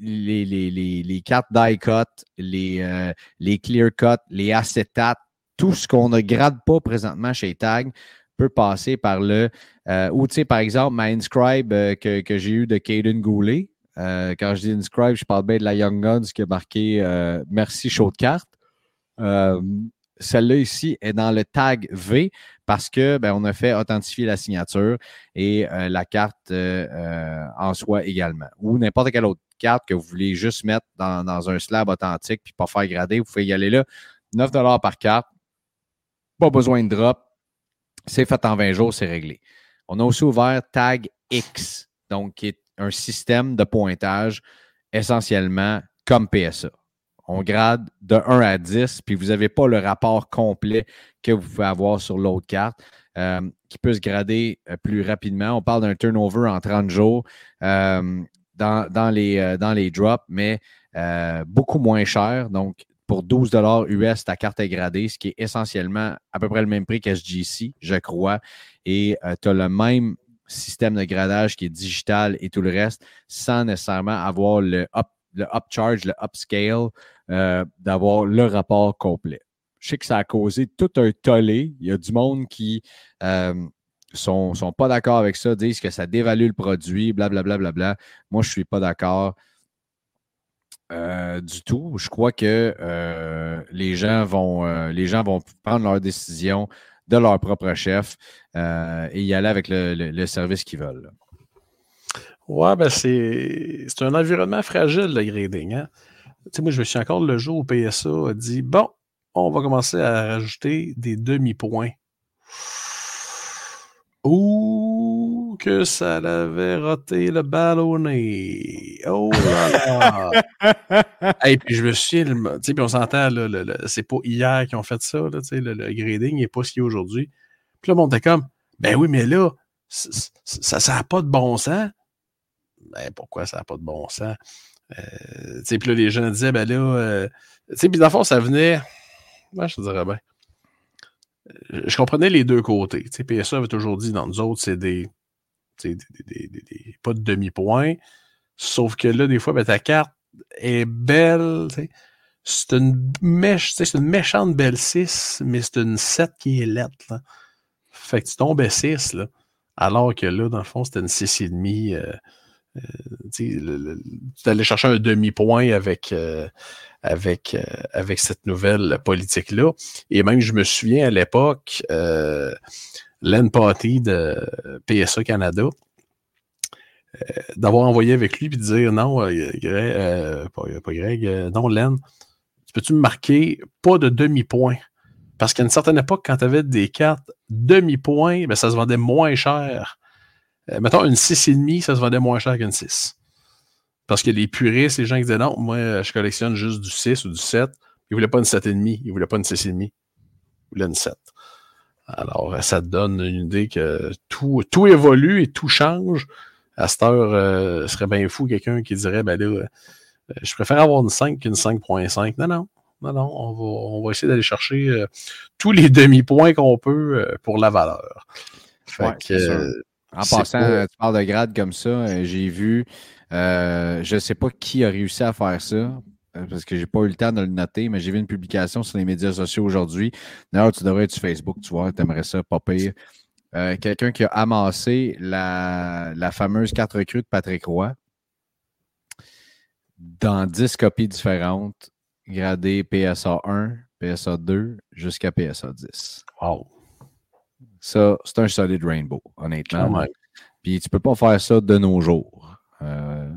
les, les, les, cartes die cut, les, les clear cut, les acétates, tout ce qu'on ne grade pas présentement chez Tag peut passer par le. Euh, ou, tu sais, par exemple, ma inscribe euh, que, j'ai eu de Caden Goulet. Euh, quand je dis inscribe, je parle bien de la Young Guns qui a marqué Merci, chaud de carte. Celle-là ici est dans le tag V parce que ben, on a fait authentifier la signature et la carte en soi également. Ou n'importe quelle autre carte que vous voulez juste mettre dans, dans un slab authentique puis pas faire grader, vous pouvez y aller là. 9 par carte. Pas besoin de drop c'est fait en 20 jours, c'est réglé. On a aussi ouvert Tag X, donc qui est un système de pointage essentiellement comme PSA. On grade de 1 à 10, puis vous n'avez pas le rapport complet que vous pouvez avoir sur l'autre carte, euh, qui peut se grader euh, plus rapidement. On parle d'un turnover en 30 jours. Euh, dans, les, dans les drops, mais beaucoup moins cher. Donc, pour 12 US, ta carte est gradée, ce qui est essentiellement à peu près le même prix qu'SGC, je crois. Et tu as le même système de gradage qui est digital et tout le reste, sans nécessairement avoir le up, le upcharge, le upscale, d'avoir le rapport complet. Je sais que ça a causé tout un tollé. Il y a du monde qui sont, sont pas d'accord avec ça, disent que ça dévalue le produit, blablabla. Bla, bla, bla, Moi, je ne suis pas d'accord euh, du tout. Je crois que euh, les, gens vont, euh, les gens vont prendre leur décision de leur propre chef et y aller avec le, service qu'ils veulent. Ouais, ben c'est un environnement fragile, le grading. Hein? moi, je me suis encore le jour où PSA a dit Bon, on va commencer à rajouter des demi-points Ouh, que ça l'avait raté le ballonné. Oh là là. Et puis je me suis tu sais, puis on s'entend, c'est pas hier qu'ils ont fait ça, là, le, le grading n'est pas ce qu'il y a aujourd'hui. Puis là, on était comme, ben oui, mais là, ça n'a pas de bon sens. Ben pourquoi ça n'a pas de bon sens? Euh, puis là, les gens disaient, ben là, euh, tu sais, puis dans le fond, ça venait, moi, je te dirais bien je comprenais les deux côtés. sais, PSA avait toujours dit dans nous autres, c'est des, pas de demi-point. Sauf que là, des fois, ben, ta carte est belle. C'est une, méchante belle 6, mais c'est une 7 qui est lettre. Fait que tu tombes à 6, là, alors que là, dans le fond, c'était une 6,5. Euh, euh, tu allais chercher un demi-point avec, euh, avec, euh, avec cette nouvelle politique-là. Et même, je me souviens à l'époque, euh, Len Potty de PSA Canada, euh, d'avoir envoyé avec lui et de dire non, Greg, pas, Greg, non, Len, tu peux-tu me marquer pas de demi-point? Parce qu'à une certaine époque, quand tu avais des cartes demi-point, ben, ça se vendait moins cher. mettons, une 6,5, ça se vendait moins cher qu'une 6. Parce que les puristes, les gens qui disaient non, moi, je collectionne juste du 6 ou du 7. Ils ne voulaient pas une 7,5, ils ne voulaient pas une 6,5. Ils voulaient une 7. Alors, ça te donne une idée que tout, tout évolue et tout change. À cette heure, euh, ce serait bien fou quelqu'un qui dirait, ben là, euh, je préfère avoir une 5 qu'une 5.5. Non, non. Non, non, on va, on va essayer d'aller chercher euh, tous les demi-points qu'on peut pour la valeur. Fait que, en passant, tu parles de grade comme ça, j'ai vu euh, je ne sais pas qui a réussi à faire ça euh, parce que je n'ai pas eu le temps de le noter, mais j'ai vu une publication sur les médias sociaux aujourd'hui. D'ailleurs, tu devrais être sur Facebook, tu vois, tu aimerais ça, pas pire. Euh, quelqu'un qui a amassé la, fameuse carte recrue de Patrick Roy dans 10 copies différentes, gradées PSA 1, PSA 2 jusqu'à PSA 10. Wow. Ça, c'est un solide rainbow, honnêtement. Puis tu ne peux pas faire ça de nos jours. Euh,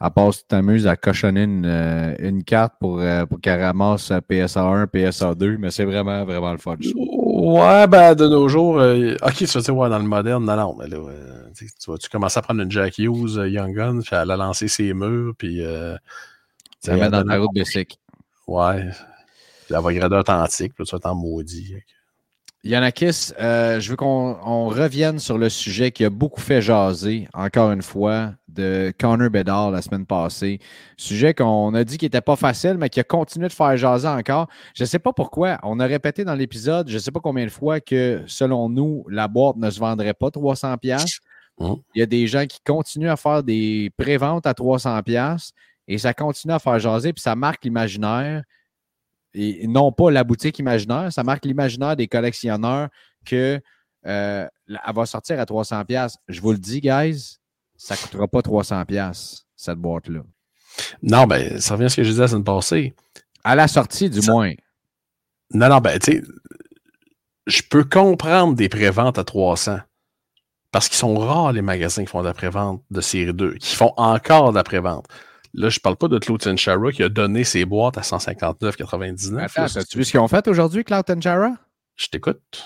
à part si tu t'amuses à cochonner une, euh, carte pour, euh, pour qu'elle ramasse PSA 1, PSA 2, mais c'est vraiment, vraiment le fun. Ouais, ben de nos jours, ok, tu vas dire, ouais, dans le moderne, non, non, mais là, tu, vas, tu commences à prendre une Jack Hughes Young Gun, puis elle a lancé ses murs, puis. ça met dans ta route de cycle. Ouais. Puis elle va grader authentique, puis tu vas être en maudit. Yanakis, euh, je veux qu'on revienne sur le sujet qui a beaucoup fait jaser, encore une fois, de Connor Bedard la semaine passée. Sujet qu'on a dit qu'il n'était pas facile, mais qui a continué de faire jaser encore. Je ne sais pas pourquoi. On a répété dans l'épisode, je ne sais pas combien de fois, que selon nous, la boîte ne se vendrait pas 300 pièces. Mmh. Il y a des gens qui continuent à faire des préventes à 300 pièces et ça continue à faire jaser, puis ça marque l'imaginaire et non pas la boutique imaginaire, ça marque l'imaginaire des collectionneurs que euh, elle va sortir à 300 pièces. Je vous le dis, guys, ça ne coûtera pas 300 pièces cette boîte-là. Non, ben, ça revient à ce que je disais la semaine passée. À la sortie, du moins. Non, non, ben, tu sais, je peux comprendre des préventes à 300. Parce qu'ils sont rares, les magasins qui font de la prévente de série 2, qui font encore de la prévente. Là, je parle pas de Cloud Chara qui a donné ses boîtes à 159,99. Attends, as-tu vu ce qu'ils ont fait aujourd'hui, Cloud Chara? Je t'écoute.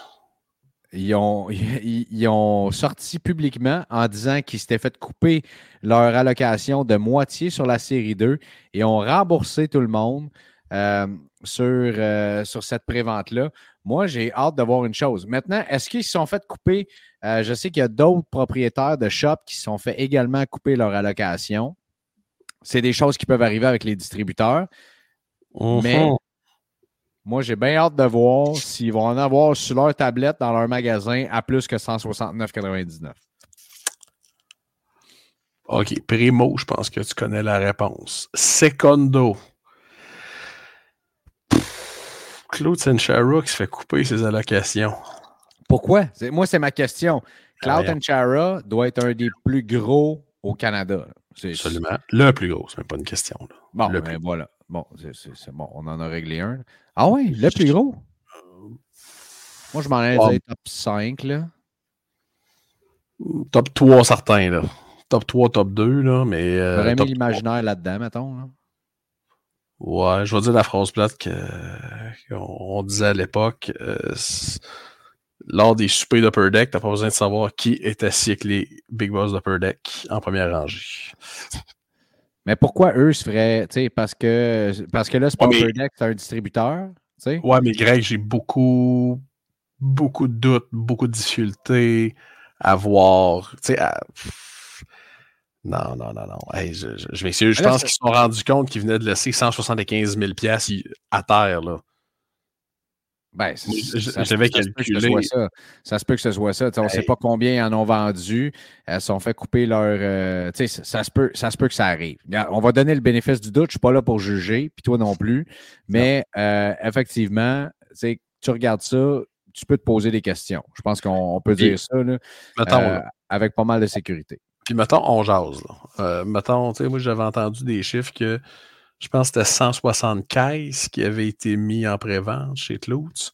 Ils ont, ils, ont, sorti publiquement en disant qu'ils s'étaient fait couper leur allocation de moitié sur la série 2 et ont remboursé tout le monde euh, sur, euh, sur cette prévente-là Moi, j'ai hâte de voir une chose. Maintenant, est-ce qu'ils se sont fait couper? Euh, je sais qu'il y a d'autres propriétaires de shops qui se sont fait également couper leur allocation. C'est des choses qui peuvent arriver avec les distributeurs. Mais moi, j'ai bien hâte de voir s'ils vont en avoir sur leur tablette dans leur magasin à plus que 169,99. OK, Primo, je pense que tu connais la réponse. Secondo. Pff, Claude Senchara qui se fait couper ses allocations. Pourquoi? Moi, c'est ma question. Cloud Rien. Chara doit être un des plus gros au Canada. Absolument. Le plus gros, c'est même pas une question. là. Bon, Le ben plus- voilà. Bon, c'est- bon. On en a réglé un. Ah ouais, le plus gros? Moi, je m'en allais Ouais. dire top 5, là. Top 3 certains, là. Top 3, top 2, là, mais. euh, J'aurais mis l'imaginaire là-dedans, mettons. là. 3. Ouais, je vais dire la phrase plate qu'on on disait à l'époque. euh, lors des soupers d'Upper Deck, t'as pas besoin de savoir qui est assis avec les Big Boss d'Upper Deck en première rangée. Mais pourquoi eux se feraient, tu sais, parce que, parce que là, c'est pas Ouais, Upper Deck, c'est un distributeur, tu sais? Ouais, mais Greg, j'ai beaucoup, beaucoup de doutes, beaucoup de difficultés à voir. Tu sais, à- Non, non, non, non. Hey, je je, je m'excuse. Je Mais là, pense qu'ils se sont rendus compte qu'ils venaient de laisser 175 000 piastres y- à terre. Là. Ben, ça, j'avais ça se peut que ce calculé. soit ça. Ça se peut que ce soit ça. On ne sait pas combien ils en ont vendu. Elles sont fait couper leur. euh, tu sais, ça, ça se peut, ça se peut que ça arrive. On va donner le bénéfice du doute. Je ne suis pas là pour juger, puis toi non plus. Mais euh, effectivement, tu regardes ça, tu peux te poser des questions. Je pense qu'on on peut dire ça là, Mettons, euh, avec pas mal de sécurité. Puis mettons, on jase. Là. Euh, mettons, moi j'avais entendu des chiffres que je pense que c'était 160 caisses qui avaient été mis en pré-vente chez Clouts.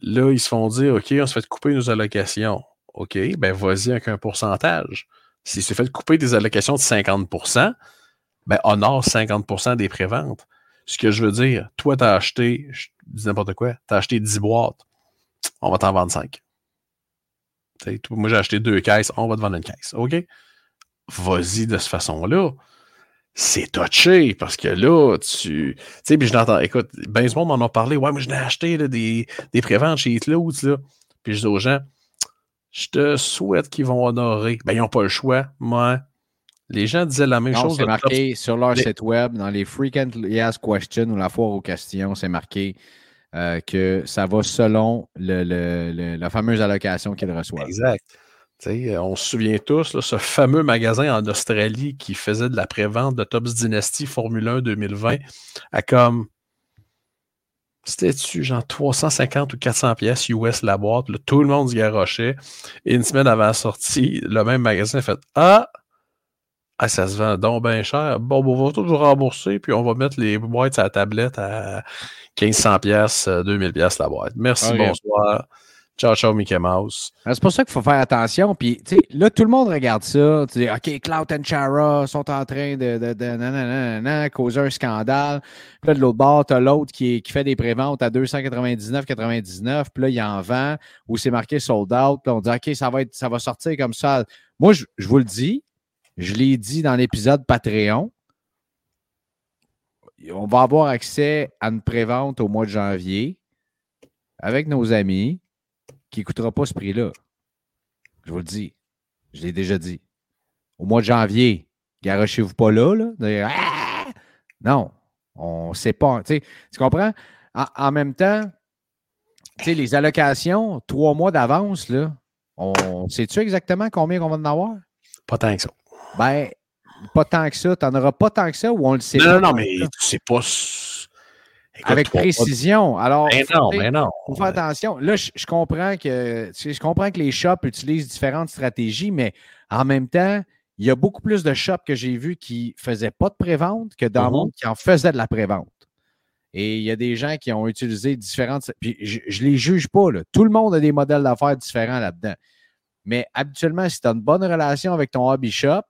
Là, ils se font dire OK, on se fait couper nos allocations. OK, ben vas-y avec un pourcentage. S'il se fait couper des allocations de 50% ben honore 50% des préventes. Ce que je veux dire, toi, tu as acheté, je dis n'importe quoi, tu as acheté 10 boîtes, on va t'en vendre 5. T'sais, toi, moi, j'ai acheté deux caisses, on va te vendre une caisse. OK? Vas-y de cette façon-là. C'est touché parce que là, tu. Tu sais, puis je l'entends. Écoute, ben ce monde m'en a parlé. Ouais, moi, je l'ai acheté là, des, des préventes chez Clouds, là. Puis je dis aux gens, je te souhaite qu'ils vont honorer. Ben, ils n'ont pas le choix. Moi, les gens disaient la même Non, chose. c'est marqué sur leur les- site web, dans les Frequently Asked Questions ou la foire aux questions, c'est marqué euh, que ça va selon le- le- le- la fameuse allocation qu'ils reçoivent. Exact. Sais, on se souvient tous, là, ce fameux magasin en Australie qui faisait de la prévente de Tops Dynasty Formule 1 2020 à comme. C'était-tu genre 350 ou 400 pièces US la boîte? là, tout le monde se garochait. Et une semaine avant la sortie, le même magasin a fait Ah! Ah, ça se vend donc bien cher. Bon, bon, on va tout vous rembourser, puis on va mettre les boîtes à la tablette à 1500 pièces, 2000 pièces la boîte. Merci, bonsoir. Ciao, ciao, Mickey Mouse. Alors, C'est pour ça qu'il faut faire attention. Puis, là, tout le monde regarde ça. Tu dis, OK, Cloud and Chara sont en train de, de, de causer un scandale. Puis là, de l'autre bord, tu as l'autre qui, qui fait des préventes à 299,99. Puis là, il en vend où c'est marqué sold out. Puis on dit, OK, ça va, être, ça va sortir comme ça. Moi, je, je vous le dis, je l'ai dit dans l'épisode Patreon. On va avoir accès à une prévente au mois de janvier avec nos amis qui ne coûtera pas ce prix-là. Je vous le dis. Je l'ai déjà dit. Au mois de janvier, garochez-vous pas là. là de Ah! Non, on ne sait pas. Tu comprends? En, en même temps, tu sais, les allocations, trois mois d'avance, là, on sait-tu exactement combien on va en avoir? Pas tant que ça. Ben, pas tant que ça. Tu n'en auras pas tant que ça ou on le sait Non, pas non, non, mais tu sais pas. Écoute, Avec précision. Alors, Ben faut- non, tu sais, ben non. faut faire attention. Là, je, je comprends que tu sais, je comprends que les shops utilisent différentes stratégies, mais en même temps, il y a beaucoup plus de shops que j'ai vus qui ne faisaient pas de prévente que dans le Mhm. monde qui en faisaient de la prévente. Et il y a des gens qui ont utilisé différentes. Puis je ne les juge pas. Là. Tout le monde a des modèles d'affaires différents là-dedans. Mais habituellement, si tu as une bonne relation avec ton hobby shop,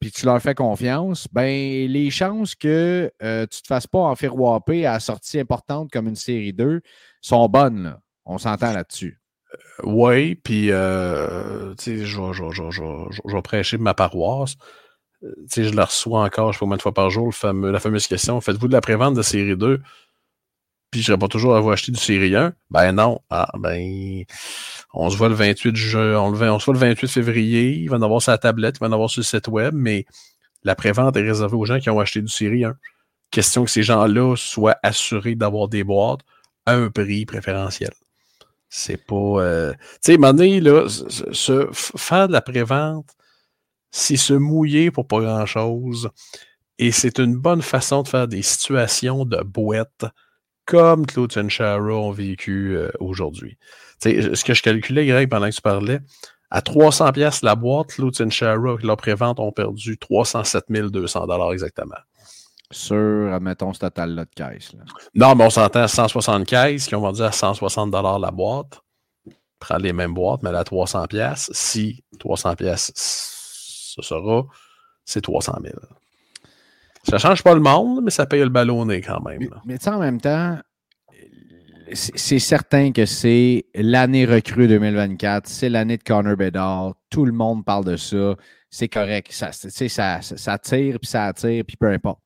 puis tu leur fais confiance, ben les chances que euh, tu ne te fasses pas enfirouaper à sortie importante comme une série 2 sont bonnes. On s'entend là-dessus. Oui, puis euh, tu sais, je vais- prêcher ma paroisse. Euh, je la reçois encore, je sais pas combien de fois par jour, le fameux- la fameuse question Faites-vous de la prévente de série 2 puis je pas toujours avoir acheté du série 1. Ben non. Ah, ben, on se voit le 28 juin, on, se voit le 28 février. Il va en avoir la tablette, il va en avoir sur le site web, mais la prévente est réservée aux gens qui ont acheté du série 1. Question que ces gens-là soient assurés d'avoir des boîtes à un prix préférentiel. C'est pas. Euh, tu sais, donné, là, faire de la prévente, c'est se mouiller pour pas grand-chose. Et c'est une bonne façon de faire des situations de boîte comme Claude Shara ont vécu euh, aujourd'hui. Ce que je calculais, Greg, pendant que tu parlais, à 300 pièces la boîte, Claude Shara, leur prévente, ont perdu 307 200 exactement. Sur, admettons, ce total-là de caisse. Non, mais on s'entend à 160 caisses qui ont vendu à 160 la boîte. Prends les mêmes boîtes, mais à 300 pièces. Si 300 pièces, ce sera, c'est 300 000. Ça change pas le monde, mais ça paye le ballonné quand même. Mais, tu en même temps, c'est certain que c'est l'année recrue 2024, c'est l'année de Connor Bedard. Tout le monde parle de ça. C'est correct. Ça, ça, ça tire, puis ça attire, puis peu importe.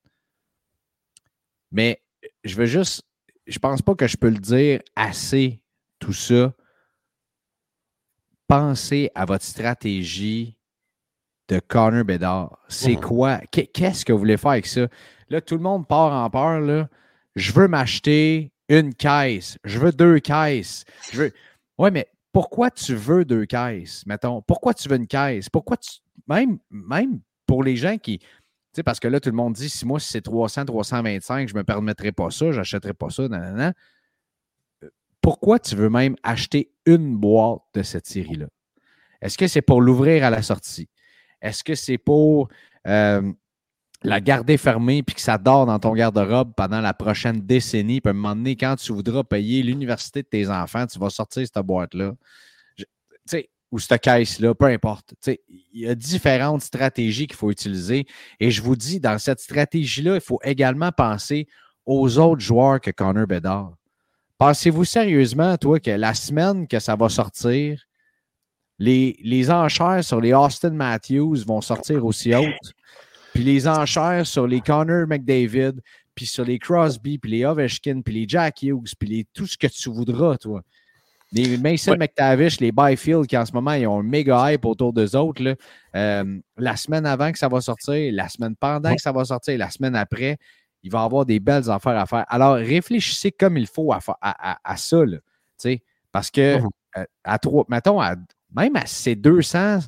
Mais je veux juste, je pense pas que je peux le dire assez, tout ça. Pensez à votre stratégie de Connor Bedard. C'est mhm. quoi? Qu'est-ce que vous voulez faire avec ça? Là, tout le monde part en peur. Là. Je veux m'acheter une caisse. Je veux deux caisses. Je veux... Oui, mais pourquoi tu veux deux caisses, mettons? Pourquoi tu veux une caisse? Pourquoi tu. Même, même pour les gens qui. Tu sais, parce que là, tout le monde dit si moi, si c'est 300, 325, je ne me permettrai pas ça, je n'achèterai pas ça, nanana. Pourquoi tu veux même acheter une boîte de cette série-là? Est-ce que c'est pour l'ouvrir à la sortie? Est-ce que c'est pour euh, la garder fermée puis que ça dort dans ton garde-robe pendant la prochaine décennie? Puis à un moment donné, quand tu voudras payer l'université de tes enfants, tu vas sortir cette boîte-là. Tu sais, ou cette caisse-là, peu importe. Il y a différentes stratégies qu'il faut utiliser. Et je vous dis, dans cette stratégie-là, il faut également penser aux autres joueurs que Connor Bedard. Pensez-vous sérieusement, toi, que la semaine que ça va sortir, les, enchères sur les Austin Matthews vont sortir aussi hautes. Puis les enchères sur les Connor McDavid, puis sur les Crosby, puis les Ovechkin, puis les Jack Hughes, puis les, tout ce que tu voudras, toi. Les Mason McTavish, les Byfield, qui en ce moment, ils ont un méga hype autour d'eux autres. Euh, la semaine avant que ça va sortir, la semaine pendant que ça va sortir, la semaine après, il va y avoir des belles affaires à faire. Alors, réfléchissez comme il faut à, à, ça. Là, parce que, mmh euh, à trois, mettons, à même à ces 200,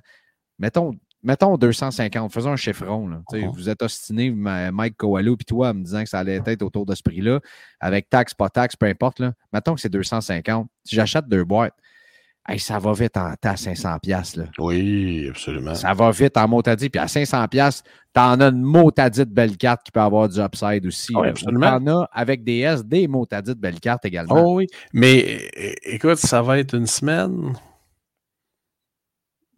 mettons, mettons 250, faisons un chiffron. Là. Uh-huh. Vous êtes ostiné, Mike Coelho, puis toi, en me disant que ça allait être autour de ce prix-là, avec taxe, pas taxe, peu importe. Là. Mettons que c'est 250. Si j'achète deux boîtes, ça va vite en à 500 pièces Oui, absolument. Ça va vite en motadie. Puis à 500 pièces, tu en as une motadite belle carte qui peut avoir du upside aussi. Oui, absolument. Tu en as avec des S, des motadites belles cartes également. Oh oui, mais écoute, ça va être une semaine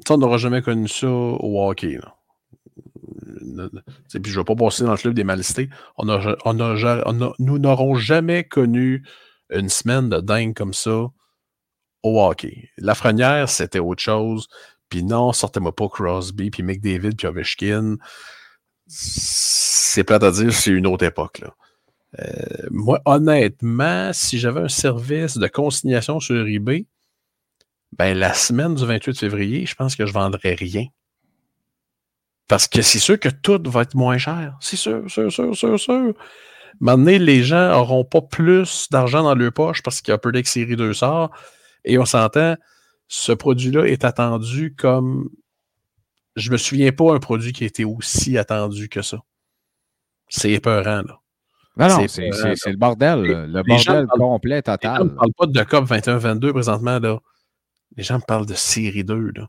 on n'aura jamais connu ça au hockey. Puis je ne vais pas passer dans le club des malistés. On nous n'aurons jamais connu une semaine de dingue comme ça au hockey. Lafrenière, c'était autre chose. Puis non, sortez-moi pas Crosby, puis McDavid, puis Ovechkin. C'est plate à dire, c'est une autre époque. Euh, moi, honnêtement, si j'avais un service de consignation sur eBay, ben, la semaine du 28 février, je pense que je ne vendrai rien. Parce que c'est sûr que tout va être moins cher. C'est sûr, sûr, sûr, sûr, sûr. Maintenant, les gens n'auront pas plus d'argent dans leur poche parce qu'il y a peu d'ex-série 2 sort. Et on s'entend, ce produit-là est attendu comme. Je me souviens pas un produit qui a été aussi attendu que ça. C'est épeurant, là. Non, c'est le bordel, le bordel complet, total. On ne parle pas de COP 21-22 présentement, là. Les gens me parlent de série 2. Là.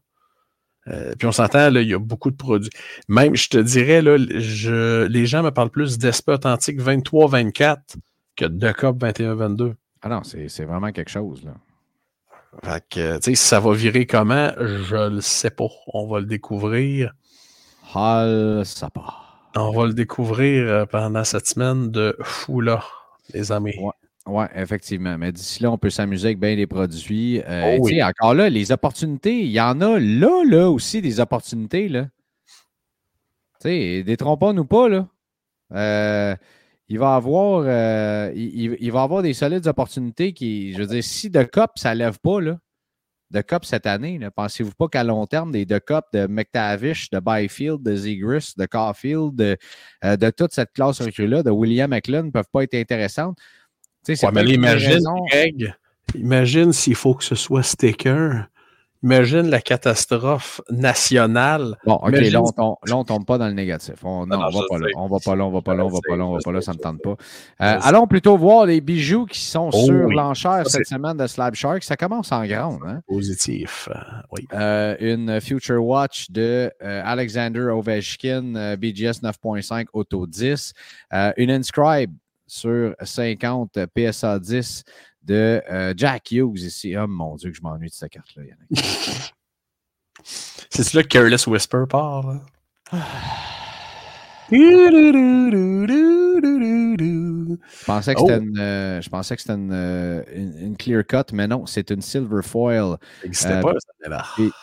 Euh, puis on s'entend, il y a beaucoup de produits. Même, je te dirais, là, je, les gens me parlent plus d'Esprit Authentique 23-24 que de COP 21-22. Ah non, c'est vraiment quelque chose. Là. Fait que, tu sais, ça va virer comment, je le sais pas. On va le découvrir. Ça pas. On va le découvrir euh, pendant cette semaine de fou là, les amis. Oui, effectivement. Mais d'ici là, on peut s'amuser avec bien des produits. Euh, oh encore là, les opportunités, il y en a là, là aussi des opportunités. Là. Tu sais, détrompons-nous pas, là. Euh, il va avoir, euh, il, il va avoir des solides opportunités qui, je veux dire, si de Cup, ça ne lève pas, là, de Cup cette année, ne pensez-vous pas qu'à long terme, des de Cup de McTavish, de Byfield, de Zegris, de Caulfield, de, euh, de toute cette classe recrue-là, de William McLean ne peuvent pas être intéressantes? Ouais, imagine, Greg, imagine s'il faut que ce soit sticker Imagine la catastrophe nationale. Bon, OK, là, on ne tombe pas dans le négatif. On, non, on va pas là. On va pas là, on va pas là, on va pas là, on va pas là, ça ne me tente pas. Euh, allons plutôt voir les bijoux qui sont oh sur l'enchère cette semaine de Slab Shark. Ça commence en grande. Hein? Positif, euh, oui. Euh, une Future Watch de Alexander Ovechkin, BGS 9.5 Auto 10. une Inscribe sur 50 PSA 10 de euh, Jack Hughes ici. Oh mon Dieu, que je m'ennuie de cette carte-là. C'est là que Careless Whisper part. Je pensais que c'était oh. une, euh, je pensais que c'était une, euh, une, clear cut, mais non, c'est une silver foil. Euh, pas,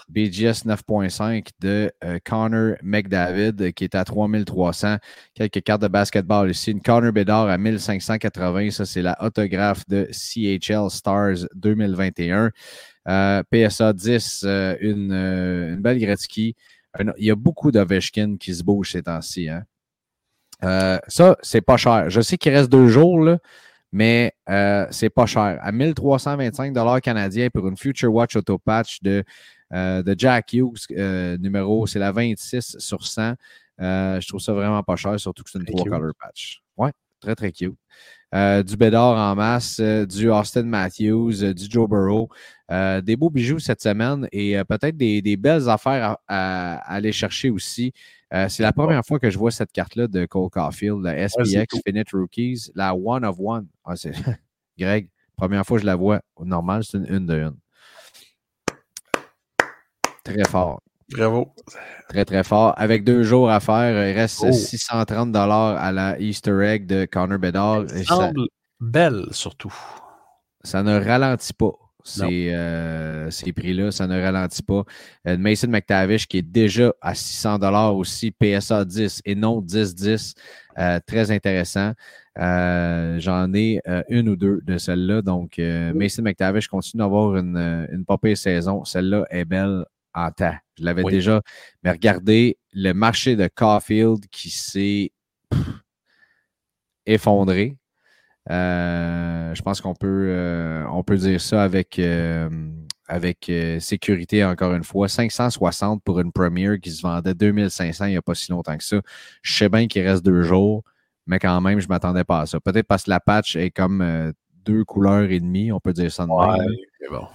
BGS 9.5 de Connor McDavid qui est à 3300. Quelques cartes de basketball ici. Une Connor Bedard à 1580. Ça, c'est la autographe de CHL Stars 2021. PSA 10, une, une belle Gretzky. Il y a beaucoup d'Ovechkin qui se bougent ces temps-ci. Hein? Euh, ça, c'est pas cher. Je sais qu'il reste deux jours, là, mais euh, c'est pas cher. À 1325 canadiens pour une Future Watch Auto Patch de, euh, de Jack Hughes, numéro, c'est la 26 sur 100. je trouve ça vraiment pas cher, surtout que c'est une 3 color patch. Ouais, très, très cute. Du Bédard en masse, du Austin Matthews, du Joe Burrow. des beaux bijoux cette semaine et peut-être des, des, belles affaires à, aller chercher aussi. Euh, c'est la première fois que je vois cette carte-là de Cole Caulfield, la SPX Finite Rookies, la One of One. Ah, Greg, première fois que je la vois. Normal, c'est une une de une. Très fort. Bravo. Très, très fort. Avec deux jours à faire, il reste 630 à la Easter egg de Connor Bedard. Elle semble belle, surtout. Ça ne ralentit pas. Euh, ces, prix-là, ça ne ralentit pas. Euh, Mason McTavish qui est déjà à 600 dollars aussi, PSA 10 et non 10-10. Euh, très intéressant. J'en ai une ou deux de celles-là. Donc, Mason McTavish continue d'avoir une, une saison. Celle-là est belle en temps. Je l'avais déjà. Mais regardez le marché de Caulfield qui s'est effondré. Euh, je pense qu'on peut, euh, on peut dire ça avec, euh, avec sécurité, encore une fois. 560 pour une première qui se vendait 2500 il n'y a pas si longtemps que ça. Je sais bien qu'il reste deux jours, mais quand même, je ne m'attendais pas à ça. Peut-être parce que la patch est comme deux couleurs et demie, on peut dire ça de même. bon.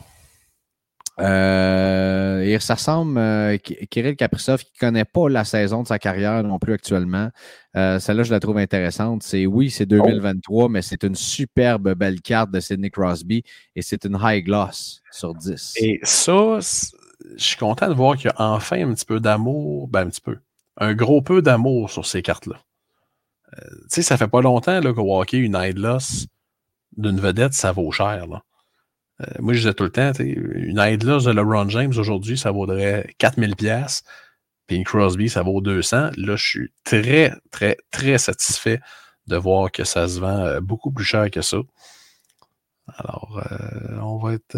Euh, et ça semble, euh, Kirill Kaprizov, qui ne connaît pas la saison de sa carrière non plus actuellement, euh, celle-là, je la trouve intéressante. C'est oui, c'est 2023, mais c'est une superbe belle carte de Sidney Crosby et c'est une high gloss sur 10. Et ça, je suis content de voir qu'il y a enfin un petit peu d'amour, ben un petit peu, un gros peu d'amour sur ces cartes-là. tu sais, ça fait pas longtemps que Walker, une high gloss d'une vedette, ça vaut cher. Là. Euh, moi, je disais tout le temps, une Idlers de LeBron James aujourd'hui, ça vaudrait 4000 pièces. Puis une Crosby, ça vaut 200. Là, je suis très, très, très satisfait de voir que ça se vend euh, beaucoup plus cher que ça. Alors, euh, on va être.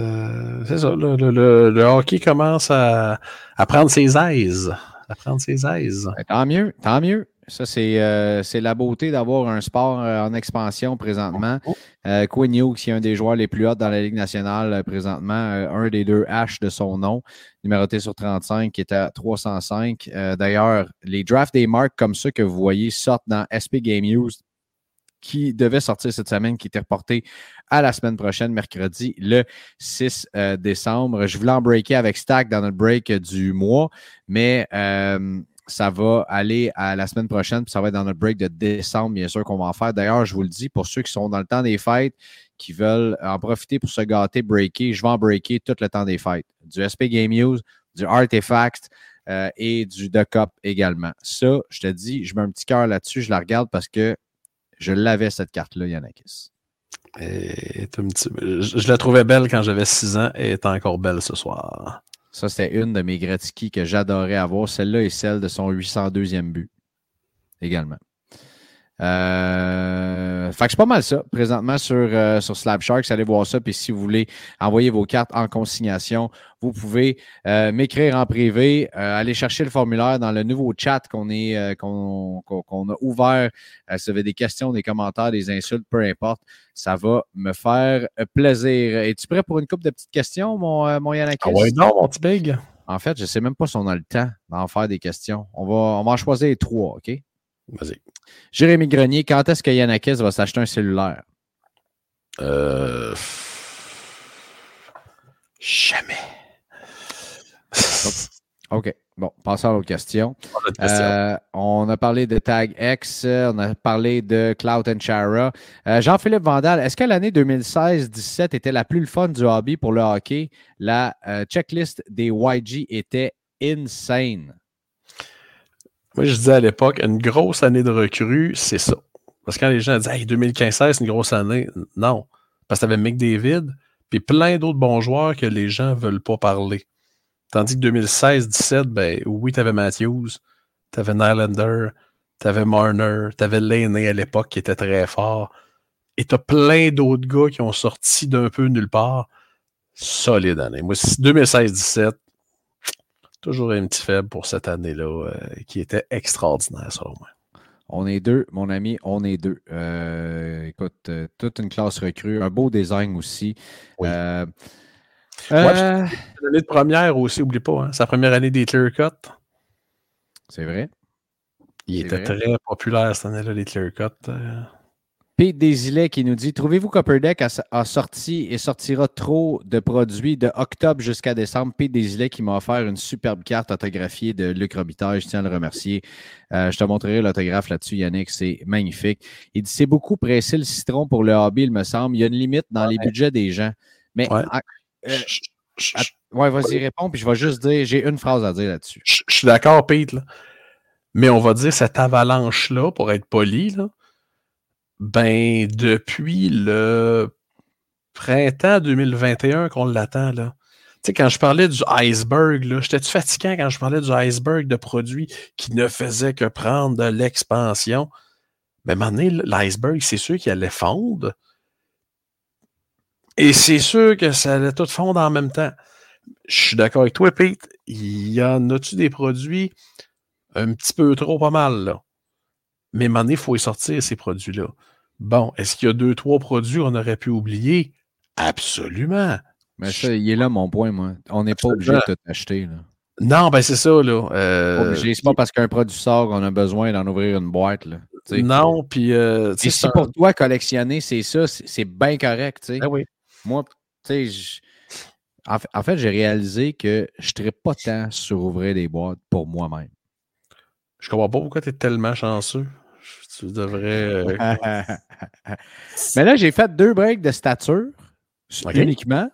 c'est ça, le, hockey commence à, à, prendre ses aises. À prendre ses aises. Ben, tant mieux, tant mieux. Ça, euh, c'est la beauté d'avoir un sport euh, en expansion présentement. Euh, Quinn qui est un des joueurs les plus hauts dans la Ligue nationale présentement, un des deux H de son nom, numéroté sur 35, qui est à 305. D'ailleurs, les drafts des marques comme ceux que vous voyez sortent dans SP Game News qui devait sortir cette semaine, qui était reporté à la semaine prochaine, mercredi, le 6 décembre. Je voulais en breaker avec Stack dans notre break du mois, mais ça va aller à la semaine prochaine, puis ça va être dans notre break de décembre, bien sûr, qu'on va en faire. D'ailleurs, je vous le dis, pour ceux qui sont dans le temps des fêtes, qui veulent en profiter pour se gâter, breaker, je vais en breaker tout le temps des fêtes. Du SP Game News, du Artifact euh, et du The Cup également. Ça, je te dis, je mets un petit cœur là-dessus, je la regarde parce que je l'avais, cette carte-là, Yannakis. Et, je, la trouvais belle quand j'avais 6 ans et elle est encore belle ce soir. Ça, c'était une de mes Gretzky que j'adorais avoir. Celle-là est celle de son 802e but également. Euh, fait que c'est pas mal ça, présentement sur, euh, sur Slab Sharks. Allez voir ça. Puis si vous voulez envoyer vos cartes en consignation, vous pouvez euh, m'écrire en privé. Euh, aller chercher le formulaire dans le nouveau chat qu'on est qu'on a ouvert. Si vous avez des questions, des commentaires, des insultes, peu importe, ça va me faire plaisir. Es-tu prêt pour une couple de petites questions, mon, mon Yannick? Ah ouais, non, mon petit big. En fait, je ne sais même pas si on a le temps d'en faire des questions. On va, on va en choisir trois, OK? Vas-y. Jérémy Grenier, quand est-ce que Yanakis va s'acheter un cellulaire? Euh... Jamais. OK. Bon, passons à l'autre question. Euh, on a parlé de Tag X, on a parlé de Cloud and Chara. Euh, Jean-Philippe Vandal, est-ce que l'année 2016-17 était la plus fun du hobby pour le hockey? La euh, checklist des YG était insane. Moi, je disais à l'époque, une grosse année de recrue, c'est ça. Parce que quand les gens disaient hey, 2015 c'est une grosse année, non. Parce que tu avais McDavid, puis plein d'autres bons joueurs que les gens ne veulent pas parler. Tandis que 2016-17, ben oui, tu avais Matthews, tu avais Nylander, tu avais Marner, tu avais Laney à l'époque qui était très fort. Et tu as plein d'autres gars qui ont sorti d'un peu nulle part. Solide année. Moi, 2016-17, toujours un petit faible pour cette année-là, euh, qui était extraordinaire, selon moi. On est deux, mon ami, on est deux. Euh, écoute, euh, toute une classe recrue, un beau design aussi. Oui. Ouais, L'année de première aussi, oublie pas, hein, sa première année des clear cut. c'est vrai. Il était vrai. très populaire cette année-là, les clear cut. Pete Desilets qui nous dit Trouvez-vous qu'Upperdeck a, a sorti et sortira trop de produits de octobre jusqu'à décembre? Pete Desilets qui m'a offert une superbe carte autographiée de Luc Robitaille. Je tiens à le remercier. Euh, je te montrerai l'autographe là-dessus, Yannick. C'est magnifique. Il dit C'est beaucoup pressé le citron pour le hobby, il me semble. Il y a une limite dans les budgets des gens. Mais, Ouais. euh, ouais, vas-y, réponds, puis je vais juste dire J'ai une phrase à dire là-dessus. je je suis d'accord, Pete, là. mais on va dire cette avalanche-là, pour être poli, là, ben, depuis le printemps 2021 qu'on l'attend, là. Tu sais, quand je parlais du iceberg, là, j'étais-tu fatiguant quand je parlais du iceberg de produits qui ne faisaient que prendre de l'expansion? Mais à un l'iceberg, c'est sûr qu'il allait fondre. Et c'est sûr que ça allait tout fondre en même temps. Je suis d'accord avec toi, Pete. Il y en a-tu des produits un petit peu trop pas mal, là? Mais à il faut y sortir ces produits-là. Bon, est-ce qu'il y a deux, trois produits qu'on aurait pu oublier? Absolument. Mais ça, il est là mon point, moi. On n'est pas obligé de tout acheter. Là. Non, ben c'est ça, là. Euh. C'est pas parce qu'un produit sort qu'on a besoin d'en ouvrir une boîte. Là. Non, puis... Euh, Et si un- pour toi, collectionner, c'est ça, c'est bien correct. tu sais. Ah oui. Moi, tu sais, je- en fait, en fait, j'ai réalisé que je ne pas tant sur ouvrir des boîtes pour moi-même. Je comprends pas pourquoi tu es tellement chanceux. Tu devrais... euh, Mais là, j'ai fait deux breaks de stature uniquement.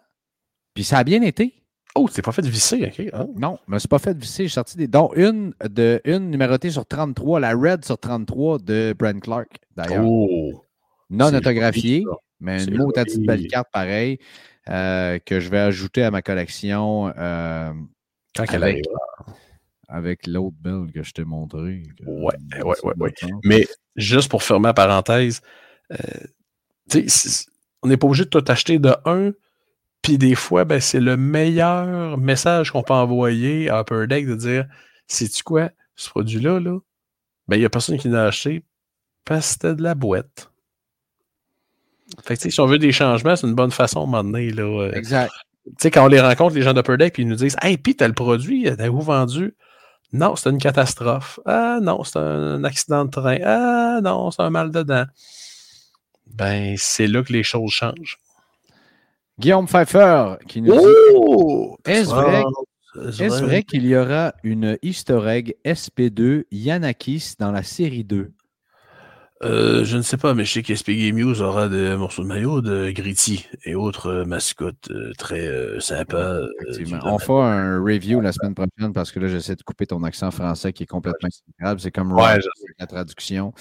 Puis ça a bien été. Oh, t'es pas fait visser, OK? Ah. Non, me suis pas fait visser. J'ai sorti des. dont une de une numérotée sur 33, la Red sur 33 de Brent Clark, d'ailleurs. Oh! non c'est autographiée, mais C'est une mot joli. belle carte pareil euh, que je vais ajouter à ma collection euh, Quand elle Avec- arrive. Avec l'autre belle que je t'ai montré. Ouais, ouais, ouais, ouais. Ouais. Mais juste pour fermer la parenthèse, euh, on n'est pas obligé de tout acheter de un. Puis des fois, ben, c'est le meilleur message qu'on peut envoyer à Upper Deck de dire Sais-tu quoi, ce produit-là, là, ben, il n'y a personne qui l'a acheté parce que c'était de la boîte. Fait que, tu sais, si on veut des changements, c'est une bonne façon à un moment donné, là. euh, Exact. tu sais, quand on les rencontre, les gens d'Upper Deck, puis ils nous disent Hey, puis t'as le produit, t'as-vous vendu? Non, c'est une catastrophe. Ah non, c'est un accident de train. Ah non, c'est un mal dedans. Ben, c'est là que les choses changent. Guillaume Pfeiffer qui nous dit Oh Est-ce vrai, C'est est-ce vrai qu'il y aura une easter egg SP2 Yanakis dans la série 2 Euh, je ne sais pas, mais je sais qu'SPG Muse aura des morceaux de maillot de Gritty et autres euh, mascottes euh, très sympas. On fera un review la semaine prochaine parce que là, j'essaie de couper ton accent français qui est complètement incroyable. C'est comme Ouais, la traduction.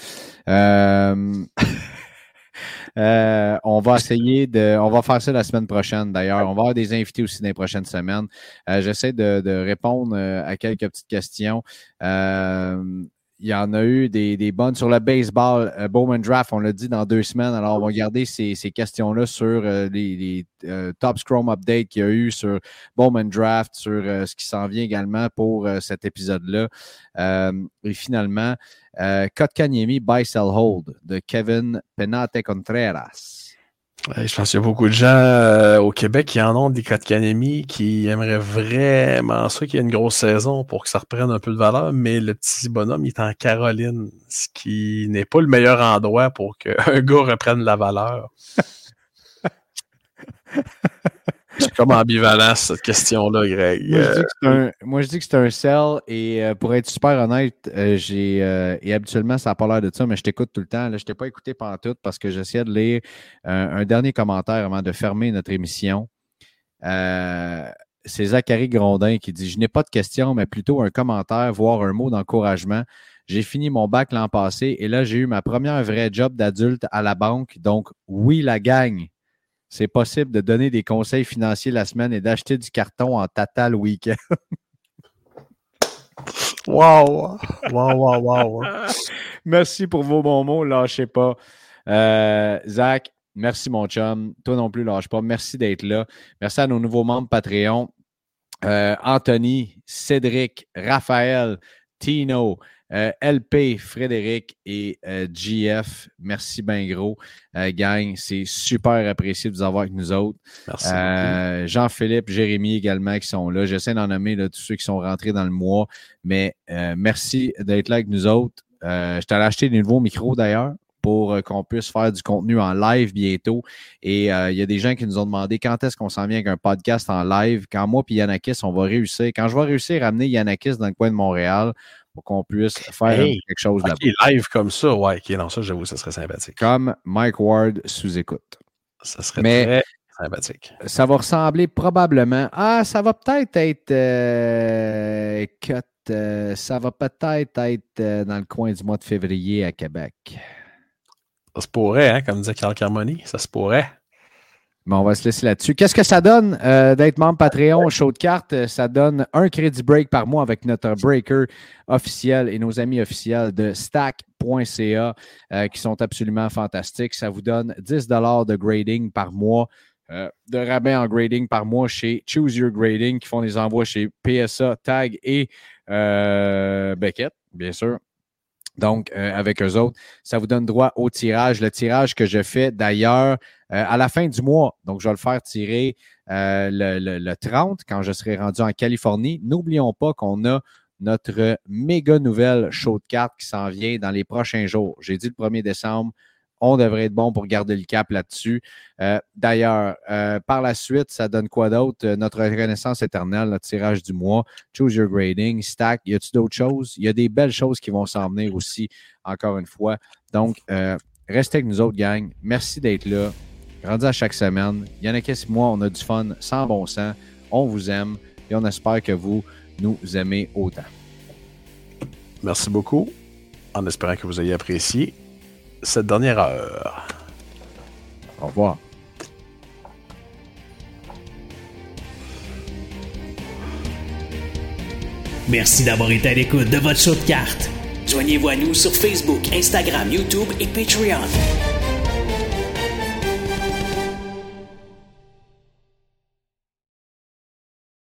Euh, euh, on va essayer de. On va faire ça la semaine prochaine d'ailleurs. On va avoir des invités aussi dans les prochaines semaines. Euh, J'essaie de, de répondre à quelques petites questions. Euh, il y en a eu des, bonnes. Sur le baseball, euh, Bowman Draft, on l'a dit dans deux semaines. Alors, on va garder ces, questions-là sur euh, les, euh, top Scrum updates qu'il y a eu sur Bowman Draft, sur ce qui s'en vient également pour cet épisode-là. et finalement, Kotkaniemi Buy Sell Hold de Kevin Penate Contreras je pense qu'il y a beaucoup de gens euh, au Québec qui en ont des Kotkanemi qui aimeraient vraiment ça, qu'il y ait une grosse saison pour que ça reprenne un peu de valeur, mais le petit bonhomme, il est en Caroline, ce qui n'est pas le meilleur endroit pour qu'un gars reprenne la valeur. C'est comme ambivalent cette question-là, Greg. Moi, je dis que c'est un, sell et euh, pour être super honnête, euh, j'ai euh, et habituellement, ça n'a pas l'air de ça, mais je t'écoute tout le temps. Là, je ne t'ai pas écouté pendant tout parce que j'essayais de lire un dernier commentaire avant de fermer notre émission. c'est Zachary Grondin qui dit Je n'ai pas de question, mais plutôt un commentaire, voire un mot d'encouragement. J'ai fini mon bac l'an passé et là, j'ai eu ma première vraie job d'adulte à la banque. Donc, oui, la gagne c'est possible de donner des conseils financiers la semaine et d'acheter du carton en tata le week-end. wow! Wow, wow, wow! merci pour vos bons mots. Lâchez pas. Euh, Zach, merci mon chum. Toi non plus, lâche pas. Merci d'être là. Merci à nos nouveaux membres Patreon. Euh, Anthony, Cédric, Raphaël, Tino, euh, LP, Frédéric et euh, GF, merci bien gros. Euh, gang, c'est super apprécié de vous avoir avec nous autres. Merci. Jean-Philippe, Jérémy également qui sont là. J'essaie d'en nommer tous ceux qui sont rentrés dans le mois, mais merci d'être là avec nous autres. je t'allais acheter des nouveaux micros d'ailleurs pour qu'on puisse faire du contenu en live bientôt. Et il y a des gens qui nous ont demandé quand est-ce qu'on s'en vient avec un podcast en live. Quand moi et Yannakis, on va réussir. Quand je vais réussir à amener Yannakis dans le coin de Montréal, pour qu'on puisse faire quelque chose là-bas. live comme ça, ouais, ok, non, ça, j'avoue, ça serait sympathique. Comme Mike Ward sous écoute. Ça serait très sympathique. Ça va ressembler probablement. Ah, ça va peut-être être. Euh, euh, ça va peut-être être euh, dans le coin du mois de février à Québec. Ça se pourrait, hein, comme disait Carl Carmoni, ça se pourrait. Bon, on va se laisser là-dessus. Qu'est-ce que ça donne euh, d'être membre Patreon, show de cartes? Euh, ça donne un crédit break par mois avec notre breaker officiel et nos amis officiels de stack.ca euh, qui sont absolument fantastiques. Ça vous donne 10 de grading par mois, de rabais en grading par mois chez Choose Your Grading qui font des envois chez PSA, Tag et Beckett, bien sûr. Donc, avec eux autres, ça vous donne droit au tirage. Le tirage que je fais d'ailleurs euh, à la fin du mois. Donc, je vais le faire tirer euh, le, 30 quand je serai rendu en Californie. N'oublions pas qu'on a notre méga nouvelle show de cartes qui s'en vient dans les prochains jours. J'ai dit le 1er décembre. On devrait être bon pour garder le cap là-dessus. Euh, d'ailleurs, par la suite, ça donne quoi d'autre? notre reconnaissance éternelle, notre tirage du mois, Choose Your Grading, Stack. Y a-t-il d'autres choses? Il y a des belles choses qui vont s'en venir aussi, encore une fois. Donc, restez avec nous autres, gang. Merci d'être là rendu à chaque semaine. Il y en a qu'est-ce moi, on a du fun sans bon sens. On vous aime et on espère que vous nous aimez autant. Merci beaucoup. En espérant que vous ayez apprécié cette dernière heure. Au revoir. Merci d'avoir été à l'écoute de votre show de cartes. Joignez-vous à nous sur Facebook, Instagram, YouTube et Patreon.